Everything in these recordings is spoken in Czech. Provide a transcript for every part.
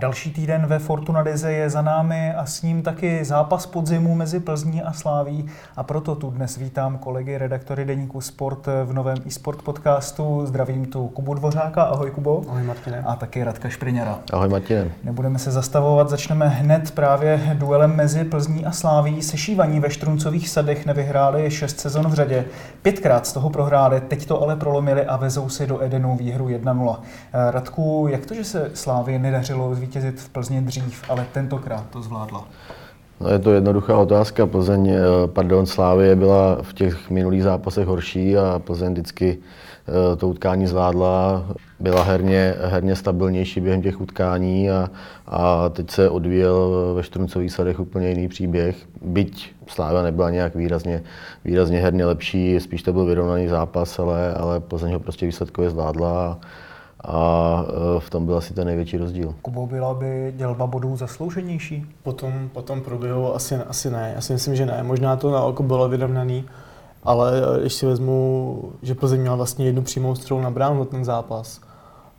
Další týden ve Fortuna Lize je za námi a s ním taky zápas podzimu mezi Plzní a Sláví. A proto tu dnes vítám kolegy redaktory Deníku Sport v novém eSport podcastu. Zdravím tu Kubu Dvořáka. Ahoj Kubo. Ahoj Martine. A taky Radka Špriněra. Ahoj Martine. Nebudeme se zastavovat, začneme hned právě duelem mezi Plzní a Sláví. Sešívaní ve Štruncových sadech nevyhráli šest sezon v řadě. Pětkrát z toho prohráli, teď to ale prolomili a vezou si do Edenu výhru 1-0. Radku, jak to, že se Slávy nedařilo zvítězit v Plzně dřív, ale tentokrát to zvládla? No je to jednoduchá otázka. Plzeň, eh, pardon, Slávie byla v těch minulých zápasech horší a Plzeň vždycky eh, to utkání zvládla, byla herně, herně stabilnější během těch utkání a, a teď se odvíjel ve Štruncových sadech úplně jiný příběh. Byť Slávia nebyla nějak výrazně, výrazně herně lepší, spíš to byl vyrovnaný zápas, ale, ale Plzeň ho prostě výsledkově zvládla. A, a e, v tom byl asi ten největší rozdíl. Kubo, byla by dělba bodů zaslouženější? Potom, potom průběhu asi, asi ne. Já si myslím, že ne. Možná to na oko bylo vyrovnaný, ale když si vezmu, že Plzeň měla vlastně jednu přímou střelu na bránu na ten zápas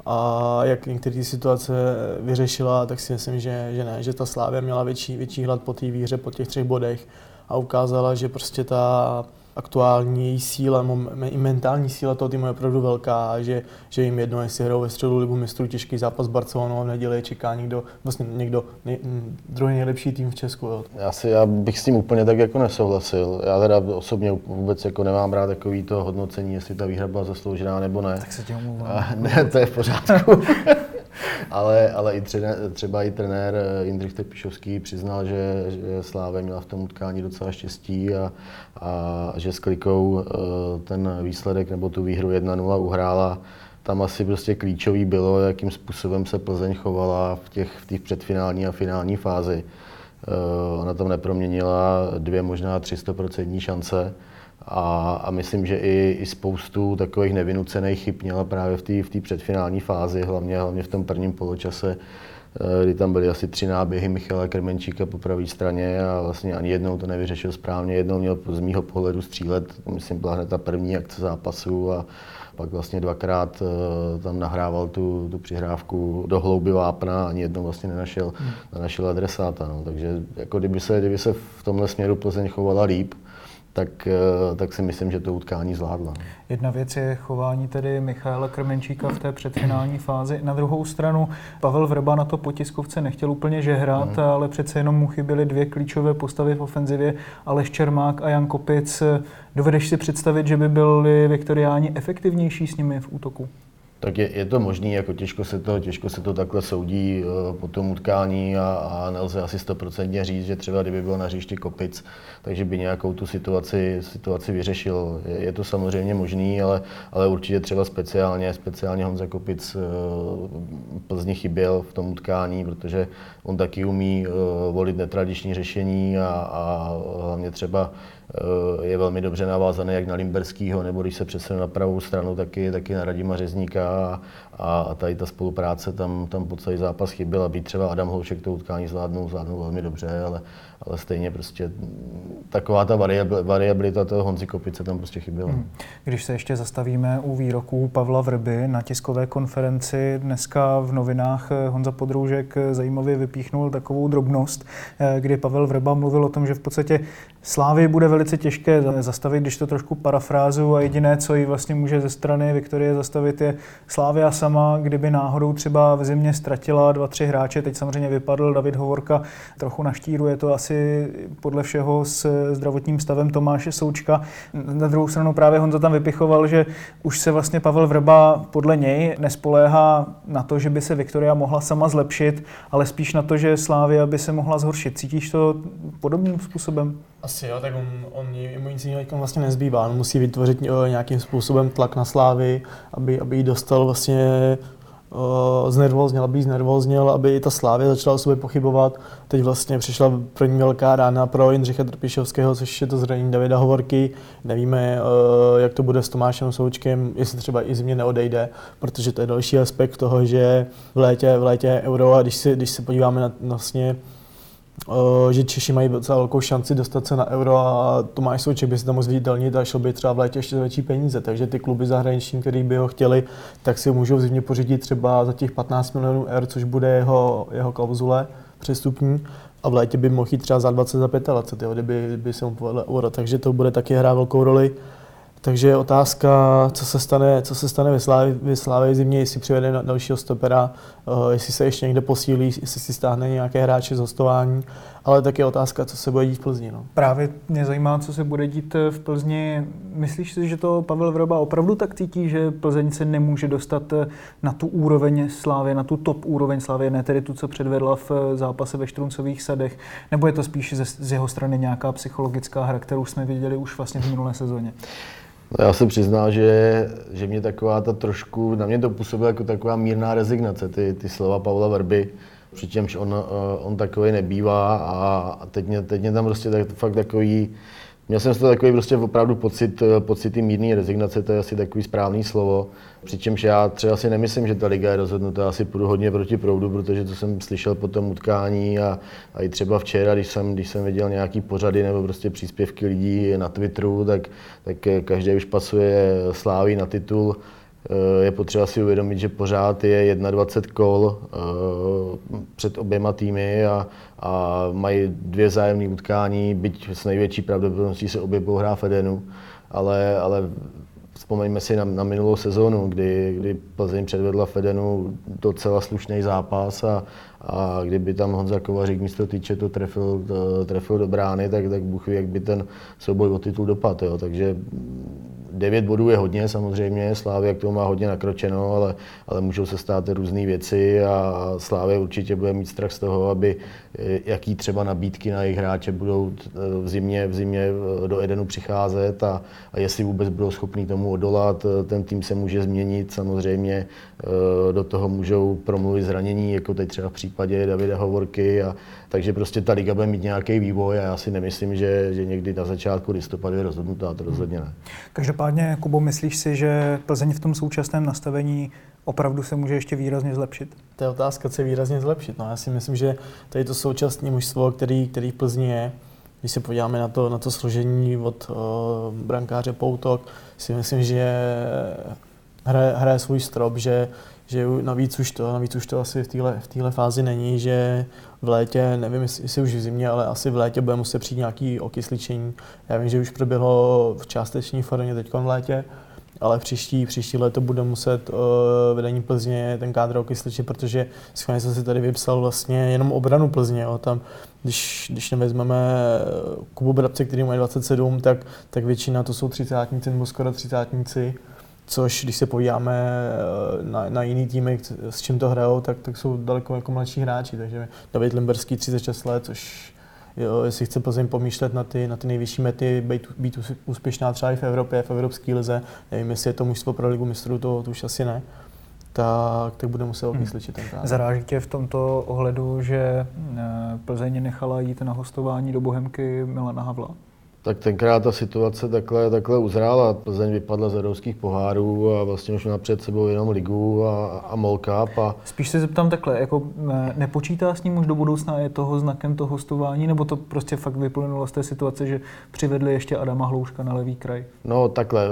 a jak některé situace vyřešila, tak si myslím, že, že ne, že ta Slávia měla větší, větší hlad po té výhře, po těch třech bodech a ukázala, že prostě ta aktuální její síla, i mentální síla toho týmu je opravdu velká a že, že jim jedno, jestli hrajou ve středu ligu mistrů těžký zápas s Barcelonou a v neděli čeká někdo, vlastně někdo, nej, druhý nejlepší tým v Česku. Jo. Já, si, já bych s tím úplně tak jako nesouhlasil. Já teda osobně vůbec jako nemám rád takový to hodnocení, jestli ta výhra byla zasloužená nebo ne. Tak se tě omlouvám. Ne, to je v pořádku. ale, ale i třené, třeba i trenér eh, Jindřich Tepišovský přiznal, že, že Sláve měla v tom utkání docela štěstí a, a že s klikou eh, ten výsledek nebo tu výhru 1-0 uhrála. Tam asi prostě klíčový bylo, jakým způsobem se Plzeň chovala v těch v těch předfinální a finální fázi. Eh, ona tam neproměnila dvě, možná 300% šance a, a myslím, že i, i spoustu takových nevinucených chyb měla právě v té v předfinální fázi, hlavně, hlavně v tom prvním poločase, eh, kdy tam byly asi tři náběhy Michala Krmenčíka po pravé straně a vlastně ani jednou to nevyřešil správně. Jednou měl z mýho pohledu střílet, myslím, byla hned ta první akce zápasu a pak vlastně dvakrát eh, tam nahrával tu, tu přihrávku do hlouby vápna, ani jednou vlastně nenašel, hmm. nenašel adresáta. No. Takže jako kdyby se, kdyby se v tomhle směru Plzeň chovala líp, tak, eh, tak si myslím, že to utkání zvládla. Jedna věc je chování tedy Michaela Krmenčíka v té předfinální fázi. Na druhou stranu Pavel Vrba na to potiskovce nechtěl úplně žehrat, mm. ale přece jenom mu chyběly dvě klíčové postavy v ofenzivě, Aleš Čermák a Jan Kopic. Dovedeš si představit, že by byli viktoriáni efektivnější s nimi v útoku? Tak je, je to možné, jako těžko se to, těžko se to takhle soudí uh, po tom utkání a, a nelze asi stoprocentně říct, že třeba kdyby byl na hřišti Kopic, takže by nějakou tu situaci, situaci vyřešil. Je, je to samozřejmě možný, ale, ale určitě třeba speciálně, speciálně Honza Kopic uh, Plzni chyběl v tom utkání, protože on taky umí uh, volit netradiční řešení a, a hlavně třeba je velmi dobře navázaný jak na Limberskýho, nebo když se přesune na pravou stranu, taky, taky na Radima Řezníka a, a tady ta spolupráce tam, tam po celý zápas chyběla. Být třeba Adam Hloušek to utkání zvládnul, zvládnul velmi dobře, ale, ale stejně prostě taková ta variabilita toho Honzi Kopice tam prostě chyběla. Hmm. Když se ještě zastavíme u výroků Pavla Vrby na tiskové konferenci, dneska v novinách Honza Podroužek zajímavě vypíchnul takovou drobnost, kdy Pavel Vrba mluvil o tom, že v podstatě Slávy bude velice těžké zastavit, když to trošku parafrázu a jediné, co ji vlastně může ze strany Viktorie zastavit, je Slávia sama, kdyby náhodou třeba v zimě ztratila dva, tři hráče, teď samozřejmě vypadl David Hovorka trochu na štíru, je to asi podle všeho s zdravotním stavem Tomáše Součka. Na druhou stranu právě Honza tam vypichoval, že už se vlastně Pavel Vrba podle něj nespoléhá na to, že by se Viktoria mohla sama zlepšit, ale spíš na to, že Slávia by se mohla zhoršit. Cítíš to podobným způsobem? Asi jo, tak on, on mu nic jiného vlastně nezbývá. On musí vytvořit nějakým způsobem tlak na Slávy, aby, aby ji dostal vlastně uh, znervoznil, aby znervoznil, aby ta Slávě začala o sobě pochybovat. Teď vlastně přišla první velká rána pro Jindřicha Trpišovského, což je to zranění Davida Hovorky. Nevíme, uh, jak to bude s Tomášem Součkem, jestli třeba i zimě neodejde, protože to je další aspekt toho, že v létě, v létě euro a když se, když se podíváme na vlastně že Češi mají docela velkou šanci dostat se na euro a Tomáš Souček by se tam mohl zviditelnit a šel by třeba v létě ještě za větší peníze. Takže ty kluby zahraniční, které by ho chtěli, tak si můžou v zimě pořídit třeba za těch 15 milionů eur, což bude jeho, jeho klauzule přestupní. A v létě by mohl jít třeba za 20, za 25, jo, kdyby, kdyby se mu povedlo euro. Takže to bude taky hrát velkou roli. Takže je otázka, co se stane, co se stane ve Slávě, zimě, jestli přivede dalšího stopera, uh, jestli se ještě někde posílí, jestli si stáhne nějaké hráče z hostování, ale tak je otázka, co se bude dít v Plzni. No. Právě mě zajímá, co se bude dít eh, v Plzni. Myslíš si, že to Pavel Vroba opravdu tak cítí, že Plzeň se nemůže dostat eh, na tu úroveň Slávy, na tu top úroveň Slávy, ne tedy tu, co předvedla v zápase ve Štruncových sadech, nebo je to spíš z jeho strany nějaká psychologická hra, kterou jsme viděli už vlastně v minulé sezóně? No já se přiznal, že, že mě taková ta trošku, na mě to působilo jako taková mírná rezignace, ty, ty slova Pavla Verby, přičemž on, eh, on takový nebývá a teď mě, teď mě tam prostě tak, fakt takový, Měl jsem z toho takový prostě opravdu pocit, pocity mírné rezignace, to je asi takový správný slovo. Přičemž já třeba si nemyslím, že ta liga je rozhodnutá, asi půjdu hodně proti proudu, protože to jsem slyšel po tom utkání a, a i třeba včera, když jsem, když jsem viděl nějaký pořady nebo prostě příspěvky lidí na Twitteru, tak, tak každý už pasuje slávy na titul. Eh, je potřeba si uvědomit, že pořád je 21 kol eh, před oběma týmy a, a mají dvě zájemné utkání, byť s největší pravděpodobností se obě budou hrát v Edenu, ale, ale vzpomeňme si na, na minulou sezónu, kdy, kdy Plzeň předvedla v Edenu docela slušný zápas a, a kdyby tam Honza Kovařík místo týče to trefil, to, trefil do brány, tak, tak Bůh jak by ten souboj o titul dopadl. Takže 9 bodů je hodně samozřejmě, Slávě k tomu má hodně nakročeno, ale, ale můžou se stát různé věci a Slávě určitě bude mít strach z toho, aby eh, jaký třeba nabídky na jejich hráče budou eh, v zimě, v zimě eh, do Edenu přicházet a, a jestli vůbec budou schopní tomu odolat. Ten tým se může změnit samozřejmě, do toho můžou promluvit zranění, jako teď třeba v případě Davida Hovorky, a, takže prostě ta liga bude mít nějaký vývoj a já si nemyslím, že, že někdy na začátku listopadu je rozhodnutá, to rozhodně ne. Každopádně Každopádně, Kubo, myslíš si, že Plzeň v tom současném nastavení opravdu se může ještě výrazně zlepšit? To je otázka, co je výrazně zlepšit. No, já si myslím, že tady to současné mužstvo, který, který v Plzni je, když se podíváme na to, na to složení od uh, brankáře Poutok, si myslím, že hraje, hraje svůj strop, že, že navíc už to, navíc už to asi v téhle v téhle fázi není, že v létě, nevím jestli už v zimě, ale asi v létě bude muset přijít nějaký okysličení. Já vím, že už proběhlo v částeční formě teď v létě, ale příští, příští léto bude muset uh, vedení Plzně ten kádr okysličit, protože schválně jsem si tady vypsal vlastně jenom obranu Plzně. Jo. Tam, když, když nevezmeme Kubu Brabce, který má 27, tak, tak většina to jsou třicátníci nebo skoro třicátníci což když se podíváme eh, na, na jiný týmy, s čím to hrajou, tak, tak jsou daleko jako mladší hráči. Takže David Limberský 36 let, což jo, jestli chce Plzeň pomýšlet na ty, na ty nejvyšší mety, být, být úspěšná třeba i v Evropě, v Evropské lize, nevím, jestli je to mužstvo pro ligu mistrů, to, to už asi ne, tak, tak bude muset okysličit hmm. ten. Zaráží tě v tomto ohledu, že eh, Plzeň nechala jít na hostování do Bohemky Milana Havla? Tak tenkrát ta situace takhle, takhle uzrála. Plzeň vypadla z evropských pohárů a vlastně už měla před sebou jenom ligu a, a MOL Cup. A... Spíš se zeptám takhle, jako nepočítá s ním už do budoucna, je toho znakem to hostování, nebo to prostě fakt vyplynulo z té situace, že přivedli ještě Adama Hlouška na levý kraj? No takhle,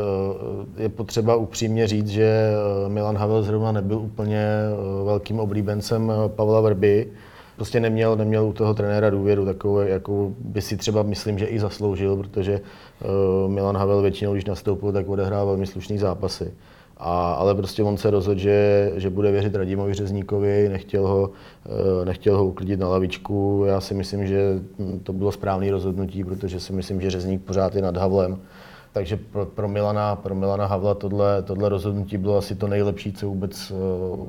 eh, je potřeba upřímně říct, že eh, Milan Havel zrovna nebyl úplně eh, velkým oblíbencem Pavla Vrby, prostě neměl, neměl u toho trenéra důvěru takovou, jakou by si třeba myslím, že i zasloužil, protože uh, Milan Havel většinou, když nastoupil, tak odehrál velmi slušný zápasy. A, ale prostě on se rozhodl, že, že bude věřit Radimovi Řezníkovi, nechtěl ho, uh, nechtěl ho uklidit na lavičku. Já si myslím, že to bylo správné rozhodnutí, protože si myslím, že Řezník pořád je nad Havlem takže pro, pro, Milana, pro Milana Havla tohle, tohle rozhodnutí bylo asi to nejlepší, co vůbec uh,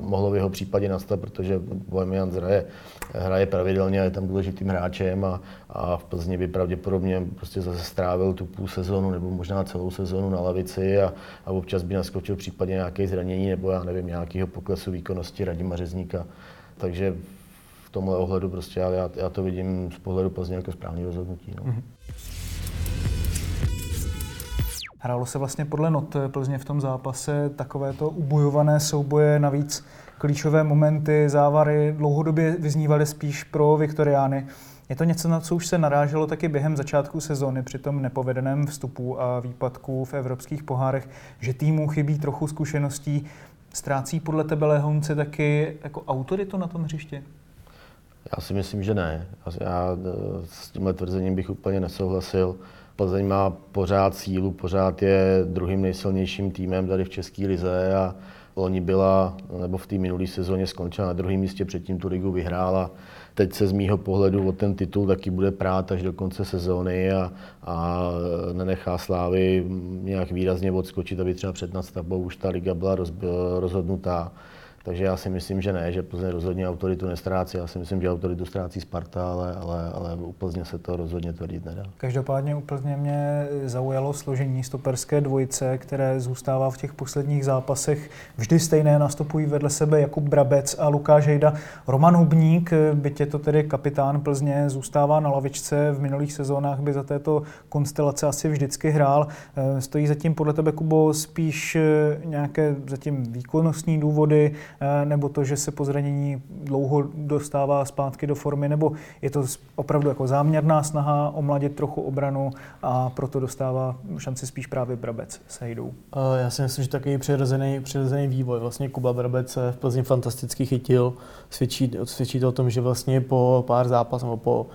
mohlo v jeho případě nastat, protože Bohemian hraje, hraje pravidelně a je tam důležitým hráčem a, a v Plzni by pravděpodobně prostě zase strávil tu půl sezonu nebo možná celou sezonu na lavici a, a občas by naskočil v případě nějaké zranění nebo já nevím, nějakého poklesu výkonnosti Radima Řezníka. Takže v tomhle ohledu prostě já, já to vidím z pohledu Plzně jako správný rozhodnutí. No. Mm-hmm. Hrálo se vlastně podle not Plzně v tom zápase takovéto ubojované souboje, navíc klíčové momenty, závary dlouhodobě vyznívaly spíš pro Viktoriány. Je to něco, na co už se naráželo taky během začátku sezóny při tom nepovedeném vstupu a výpadku v evropských pohárech, že týmu chybí trochu zkušeností. Ztrácí podle tebe Lehonce taky jako autoritu na tom hřišti? Já si myslím, že ne. Já s tímhle tvrzením bych úplně nesouhlasil. Plzeň má pořád sílu, pořád je druhým nejsilnějším týmem tady v České lize a loni byla, nebo v té minulé sezóně skončila na druhém místě, předtím tu ligu vyhrála. Teď se z mýho pohledu o ten titul taky bude prát až do konce sezóny a, a nenechá Slávy nějak výrazně odskočit, aby třeba před nadstavbou už ta liga byla roz, rozhodnutá. Takže já si myslím, že ne, že Plzeň rozhodně autoritu nestrácí. Já si myslím, že autoritu ztrácí Sparta, ale, ale, ale u Plzně se to rozhodně tvrdit nedá. Každopádně u Plzně mě zaujalo složení stoperské dvojice, které zůstává v těch posledních zápasech vždy stejné. Nastupují vedle sebe Jakub Brabec a Lukáš Hejda. Roman Hubník, byť je to tedy kapitán Plzně, zůstává na lavičce. V minulých sezónách by za této konstelace asi vždycky hrál. Stojí zatím podle tebe, Kubo, spíš nějaké zatím výkonnostní důvody, nebo to, že se po zranění dlouho dostává zpátky do formy, nebo je to opravdu jako záměrná snaha omladit trochu obranu a proto dostává šanci spíš právě Brabec s Hejdou? Eh, já si myslím, že takový přirozený, přirozený vývoj. Vlastně Kuba Brabec se v Plzni fantasticky chytil. Svědčí, svědčí to o tom, že vlastně po pár zápasů, nebo po,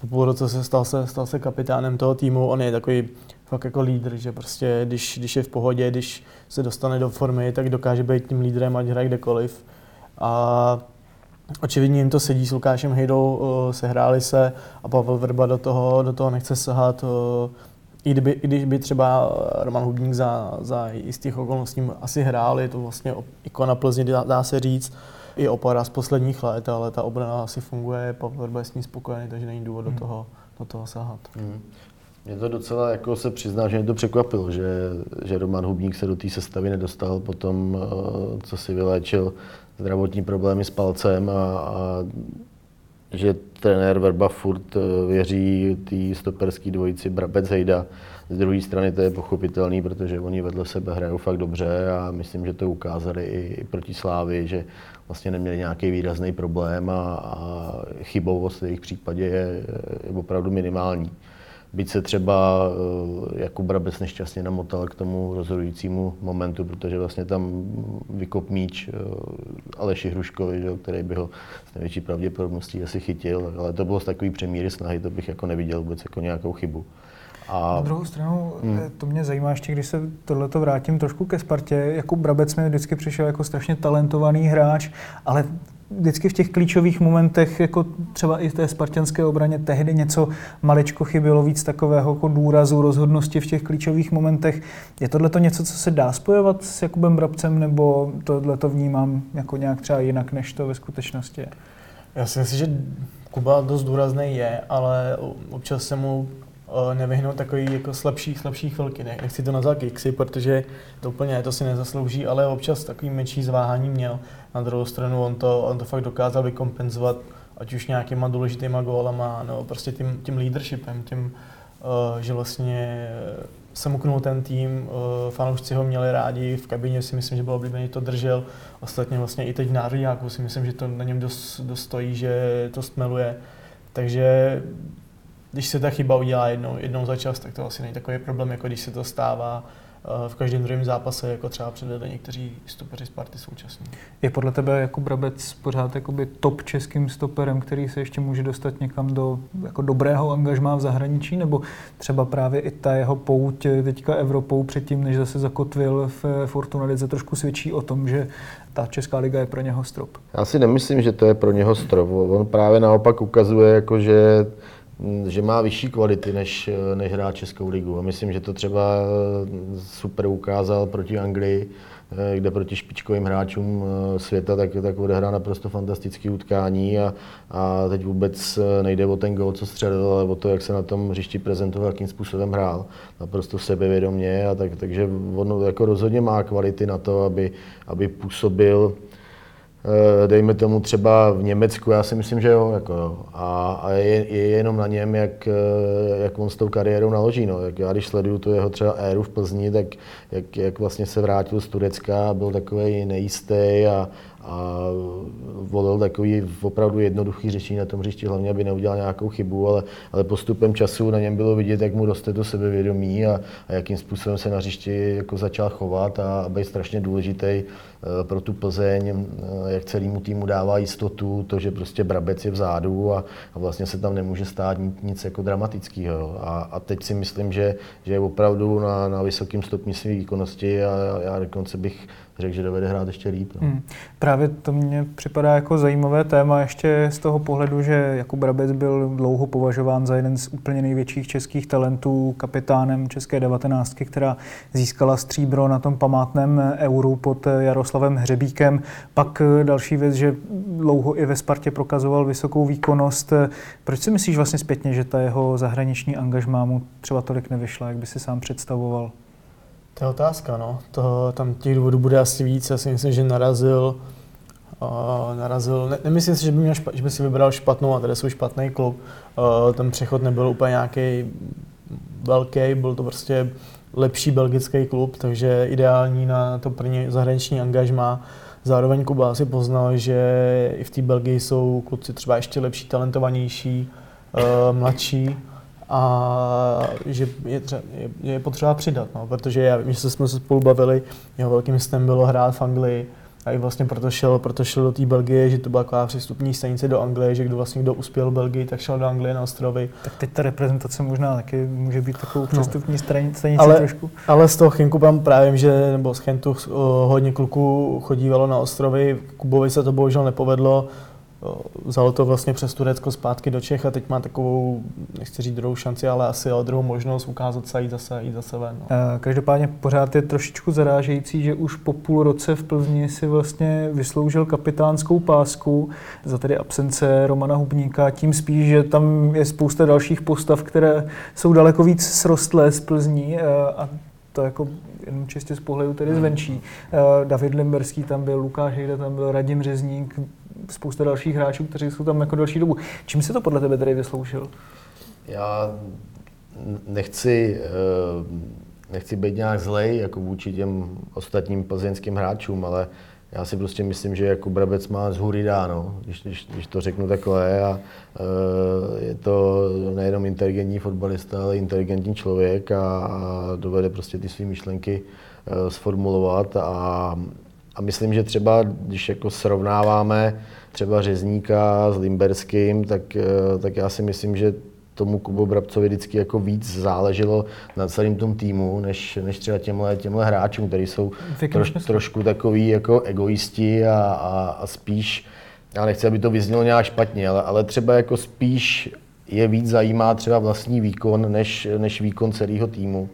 po půl roce se stal, se stal se kapitánem toho týmu. On je takový fakt jako lídr, že prostě když, když je v pohodě, když se dostane do formy, tak dokáže být tím lídrem, ať hraje kdekoliv. A očividně jim to sedí s Lukášem Hejdou, uh, sehráli se a Pavel Vrba do toho, do toho nechce sahat. Uh, i, kdyby, I když by třeba Roman Hubník za, za jistých okolností asi hrál, je to vlastně ikona Plzně, dá, dá se říct, i opora z posledních let, ale ta obrana asi funguje, Pavel Vrba je s ní spokojený, takže není důvod hmm. do toho, do toho sahat. Hmm. Mě to docela, jako se přizná, že mě to překvapilo, že, že Roman Hubník se do té sestavy nedostal po tom, eh, co si vyléčil zdravotní problémy s palcem a, a že trenér Verba furt eh, věří té stoperské dvojici Brabec Hejda. Z druhé strany to je pochopitelný, protože oni vedle sebe hrajou fakt dobře a myslím, že to ukázali i, proti Slávi, že vlastně neměli nějaký výrazný problém a, a chybovost v jejich případě je, je opravdu minimální. Byť se třeba eh, Jakub Brabec nešťastně namotal k tomu rozhodujícímu momentu, protože vlastně tam vykop míč eh, Aleši Hruškovi, že, který by ho s největší pravděpodobností asi chytil, ale to bylo z takový přemíry snahy, to bych jako neviděl vůbec jako nějakou chybu. A... Na druhou stranu, hmm. Eh, to mě zajímá ještě, když se tohleto vrátím trošku ke Spartě. Jakub Brabec mi vždycky přišel jako strašně talentovaný hráč, ale vždycky v těch klíčových momentech, jako třeba i v té spartanské obraně, tehdy něco maličko chybělo, víc takového jako důrazu, rozhodnosti v těch klíčových momentech. Je tohle to něco, co se dá spojovat s Jakubem Brabcem, nebo tohle to vnímám jako nějak třeba jinak, než to ve skutečnosti? Já si myslím, že Kuba dost důrazný je, ale občas se mu Eh, nevyhnout takový jako slabší, slabší chvilky. Ne, nechci to nazvat kiksy, protože to úplně to si nezaslouží, ale občas takový menší zváhání měl. Na druhou stranu on to, on to fakt dokázal vykompenzovat, ať už nějakýma důležitýma gólama, nebo prostě tím, tím leadershipem, tím, uh, že vlastně samuknul ten tým, uh, fanoušci ho měli rádi, v kabině si myslím, že bylo oblíbený, to držel. Ostatně vlastně i teď v Národňáku si myslím, že to na něm dost, dost stojí, že to stmeluje. Takže když se ta chyba udělá jednou, jednou za čas, tak to asi není takový problém, jako když se to stává v každém druhém zápase, jako třeba předvedli někteří stopeři Sparty současně. Je podle tebe jako Brabec pořád jakoby top českým stoperem, který se ještě může dostat někam do jako dobrého angažmá v zahraničí, nebo třeba právě i ta jeho pouť teďka Evropou předtím, než zase zakotvil v Fortuna Lize, trošku svědčí o tom, že ta Česká liga je pro něho strop. Já si nemyslím, že to je pro něho strop. On právě naopak ukazuje, jako že že má vyšší kvality, než, než hrát Českou ligu. A myslím, že to třeba super ukázal proti Anglii, Eh, kde proti špičkovým hráčům eh, světa tak, tak odehrá naprosto fantastické utkání a, a teď vůbec eh, nejde o ten gol, co střelil, ale o to, jak se na tom hřišti prezentoval, jakým způsobem hrál. Naprosto sebevědomě, a tak, takže on jako rozhodně má kvality na to, aby, aby působil Eh, dejme tomu třeba v Německu, já si myslím, že jo, jako jo. A, a je, je, jenom na něm, jak, eh, jak on s tou kariérou naloží. No. Jak já když sleduju tu jeho třeba éru v Plzni, tak jak, jak vlastně se vrátil z Turecka, byl takový nejistý a, a volil takový opravdu jednoduchý řešení na tom hřišti, hlavně aby neudělal nějakou chybu, ale, ale postupem času na něm bylo vidět, jak mu roste to sebevědomí a, a jakým způsobem se na hřišti jako začal chovat a, a být strašně důležitý eh, pro tu Plzeň, eh, jak celému týmu dává jistotu, to, že prostě Brabec je vzadu a, a vlastně se tam nemůže stát nic, nic jako dramatického. A, a teď si myslím, že, že je opravdu na, na vysokém stupni své výkonnosti a já dokonce bych řekl, že dovede hrát ještě líp. No. Hmm. Právě to mně připadá jako zajímavé téma ještě z toho pohledu, že Jakub Brabec byl dlouho považován za jeden z úplně největších českých talentů, kapitánem České 19, která získala stříbro na tom památném euru pod Jaroslavem Hřebíkem. Pak další věc, že dlouho i ve Spartě prokazoval vysokou výkonnost. Proč si myslíš vlastně zpětně, že ta jeho zahraniční angažmá mu třeba tolik nevyšla, jak by si sám představoval? To je otázka, no. To, tam těch důvodů bude asi víc. Já si myslím, že narazil, uh, narazil ne, nemyslím si, že by, měl špa, že by si vybral špatnou adresu, špatný klub. Uh, ten přechod nebyl úplně nějaký velký, byl to prostě lepší belgický klub, takže ideální na to první zahraniční angažma. Zároveň Kuba si poznal, že i v té Belgii jsou kluci třeba ještě lepší, talentovanější, uh, mladší a že je, třeba, je, je potřeba přidat, no, protože já vím, že jsme se spolu bavili, jeho velkým snem bylo hrát v Anglii a i vlastně proto šel, proto šel do té Belgie, že to byla taková přestupní stanice do Anglie, že kdo vlastně kdo uspěl v Belgii, tak šel do Anglie na ostrovy. Tak teď ta reprezentace možná taky může být takovou přestupní no. stanici ale, trošku. Ale z toho Chinku tam právě, že nebo z Chentu hodně kluků chodívalo na ostrovy, Kubovi se to bohužel nepovedlo, vzalo to vlastně přes Turecko zpátky do Čech a teď má takovou, nechci říct druhou šanci, ale asi o druhou možnost ukázat se a jít zase, jít zase ven. No. Eh, každopádně pořád je trošičku zarážející, že už po půl roce v Plzni si vlastně vysloužil kapitánskou pásku za tedy absence Romana Hubníka, tím spíš, že tam je spousta dalších postav, které jsou daleko víc srostlé z Plzní eh, a to jako jenom čistě z pohledu tedy zvenčí. Eh, David Limberský tam byl, Lukáš Hejda tam byl, Radim Řezník, spousta dalších hráčů, kteří jsou tam jako další dobu. Čím se to podle tebe tady vysloužil? Já nechci, eh, nechci být nějak zlej jako vůči těm ostatním plzeňským hráčům, ale já si prostě myslím, že jako Brabec má z hůry dáno, když, když, když to řeknu takhle. A, e, je to nejenom inteligentní fotbalista, ale inteligentní člověk a, a dovede prostě ty své myšlenky e, sformulovat. A, a myslím, že třeba, když jako srovnáváme třeba Řezníka s Limberským, tak, eh, tak já si myslím, že tomu Kubo Brabcovi vždycky jako víc záleželo na celém tom týmu, než, než třeba těmhle, těmhle hráčům, kteří jsou troš, trošku takový jako egoisti a, a, a spíš, já nechci, aby to vyznělo nějak špatně, ale, ale třeba jako spíš je víc zajímá třeba vlastní výkon, než, než výkon celého týmu.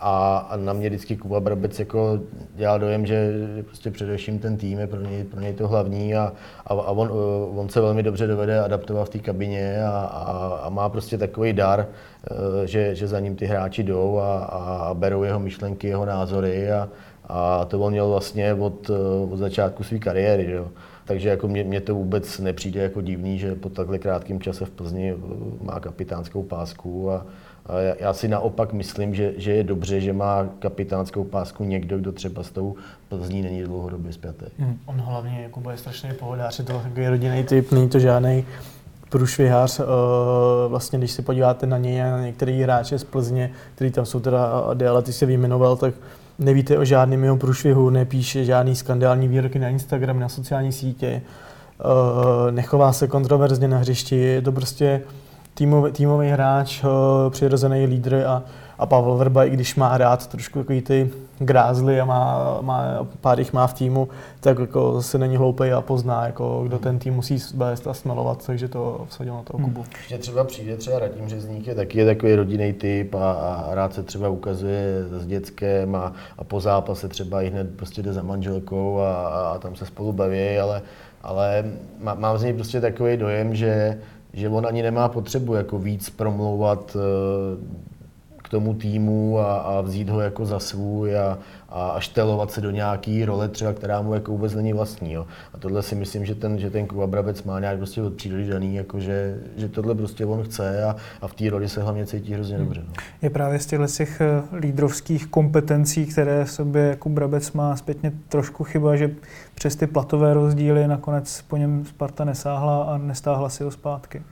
A, a na mě vždycky Kuba Brabec jako dělal dojem, že prostě především ten tým je pro něj, pro něj to hlavní a, a, a on, on, se velmi dobře dovede adaptovat v té kabině a, a, a, má prostě takový dar, eh, že, že za ním ty hráči jdou a, a berou jeho myšlenky, jeho názory a, a to on měl vlastně od, od začátku své kariéry. Že jo. Takže jako mě, mě to vůbec nepřijde jako divný, že po takhle krátkém čase v Plzni má kapitánskou pásku a, já si naopak myslím, že, že je dobře, že má kapitánskou pásku někdo, kdo třeba s tou Plzní není dlouhodobě zpětý. Hmm. On hlavně jako je strašný pohodář, je to takový rodinný typ, není to žádný průšvihář. Vlastně, když se podíváte na něj a na některé hráče z Plzně, kteří tam jsou teda, ale ty se vyjmenoval, tak nevíte o žádném jeho průšvihu, nepíše žádný skandální výroky na Instagram, na sociální sítě, nechová se kontroverzně na hřišti, je to prostě týmový, týmový hráč, eh, přirozený lídr a, a Pavel Vrba, i když má rád trošku takový ty grázly a má, má, pár jich má v týmu, tak jako se není hloupý a pozná, jako, kdo ten tým musí vést a smelovat, takže to vsadil na toho Kubu. Ještě třeba přijde třeba Radim Řezník, je taky je takový rodinný typ a, a rád se třeba ukazuje s dětskem a, a po zápase třeba i hned prostě jde za manželkou a, a, a tam se spolu baví, ale, ale má, mám z něj prostě takový dojem, že, že on ani nemá potřebu jako víc promlouvat eh, k tomu týmu a, a vzít ho jako za svůj a, a, štelovat se do nějaký role třeba, která mu jako vůbec není vlastní. Jo. A tohle si myslím, že ten, že ten Kuba Brabec má nějak prostě od přírody daný, jako že, že tohle prostě on chce a, a v té roli se hlavně cítí hrozně hmm. dobře. No. Je právě z těchto těch eh, lídrovských kompetencí, které v sobě jako Brabec má zpětně trošku chyba, že přes ty platové rozdíly nakonec po něm Sparta nesáhla a nestáhla si ho zpátky.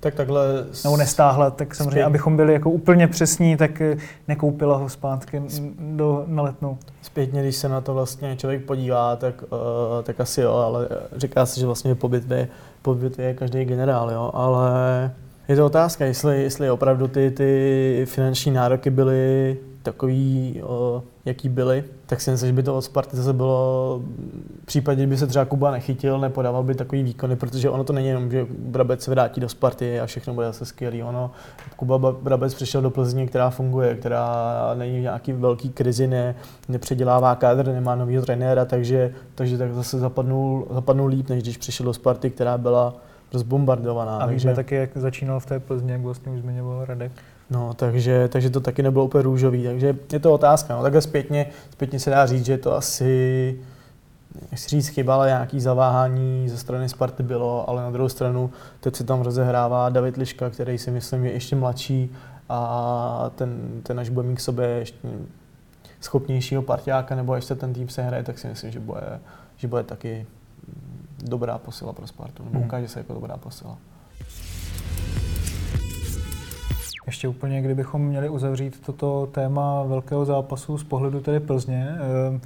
Tak takhle... Nebo nestáhla, tak samozřejmě, zpět... abychom byli jako úplně přesní, tak eh, nekoupila ho zpátky do, na letnou. Zpětně, když se na to vlastně člověk podívá, tak, uh, tak asi jo, ale říká se, že vlastně po bitvě, po bitvě je každý generál, jo, ale je to otázka, jestli, jestli opravdu ty, ty finanční nároky byly takový, jaký byly, tak si myslím, že by to od Sparty zase bylo, v případě, kdyby se třeba Kuba nechytil, nepodával by takový výkony, protože ono to není jenom, že Brabec se vrátí do Sparty a všechno bude zase skvělý. Ono, Kuba Brabec přišel do Plzně, která funguje, která není v nějaký velký krizi, ne, nepředělává kádr, nemá nového trenéra, takže, takže tak zase zapadnul, zapadnul líp, než když přišel do Sparty, která byla rozbombardovaná. A víme taky, jak začínal v té Plzně, jak vlastně už zmiňoval Radek. No, takže, takže to taky nebylo úplně růžový, takže je to otázka. No. Takhle zpětně, zpětně se dá říct, že to asi nechci říct chyba, ale nějaký zaváhání ze strany Sparty bylo, ale na druhou stranu teď se tam rozehrává David Liška, který si myslím je ještě mladší a ten, ten až bude mít k sobě ještě schopnějšího partiáka, nebo až se ten tým se hraje, tak si myslím, že bude, že bude taky dobrá posila pro Spartu, nebo hmm. ukáže se jako dobrá posila. Ještě úplně, kdybychom měli uzavřít toto téma velkého zápasu z pohledu tedy Plzně. Eh,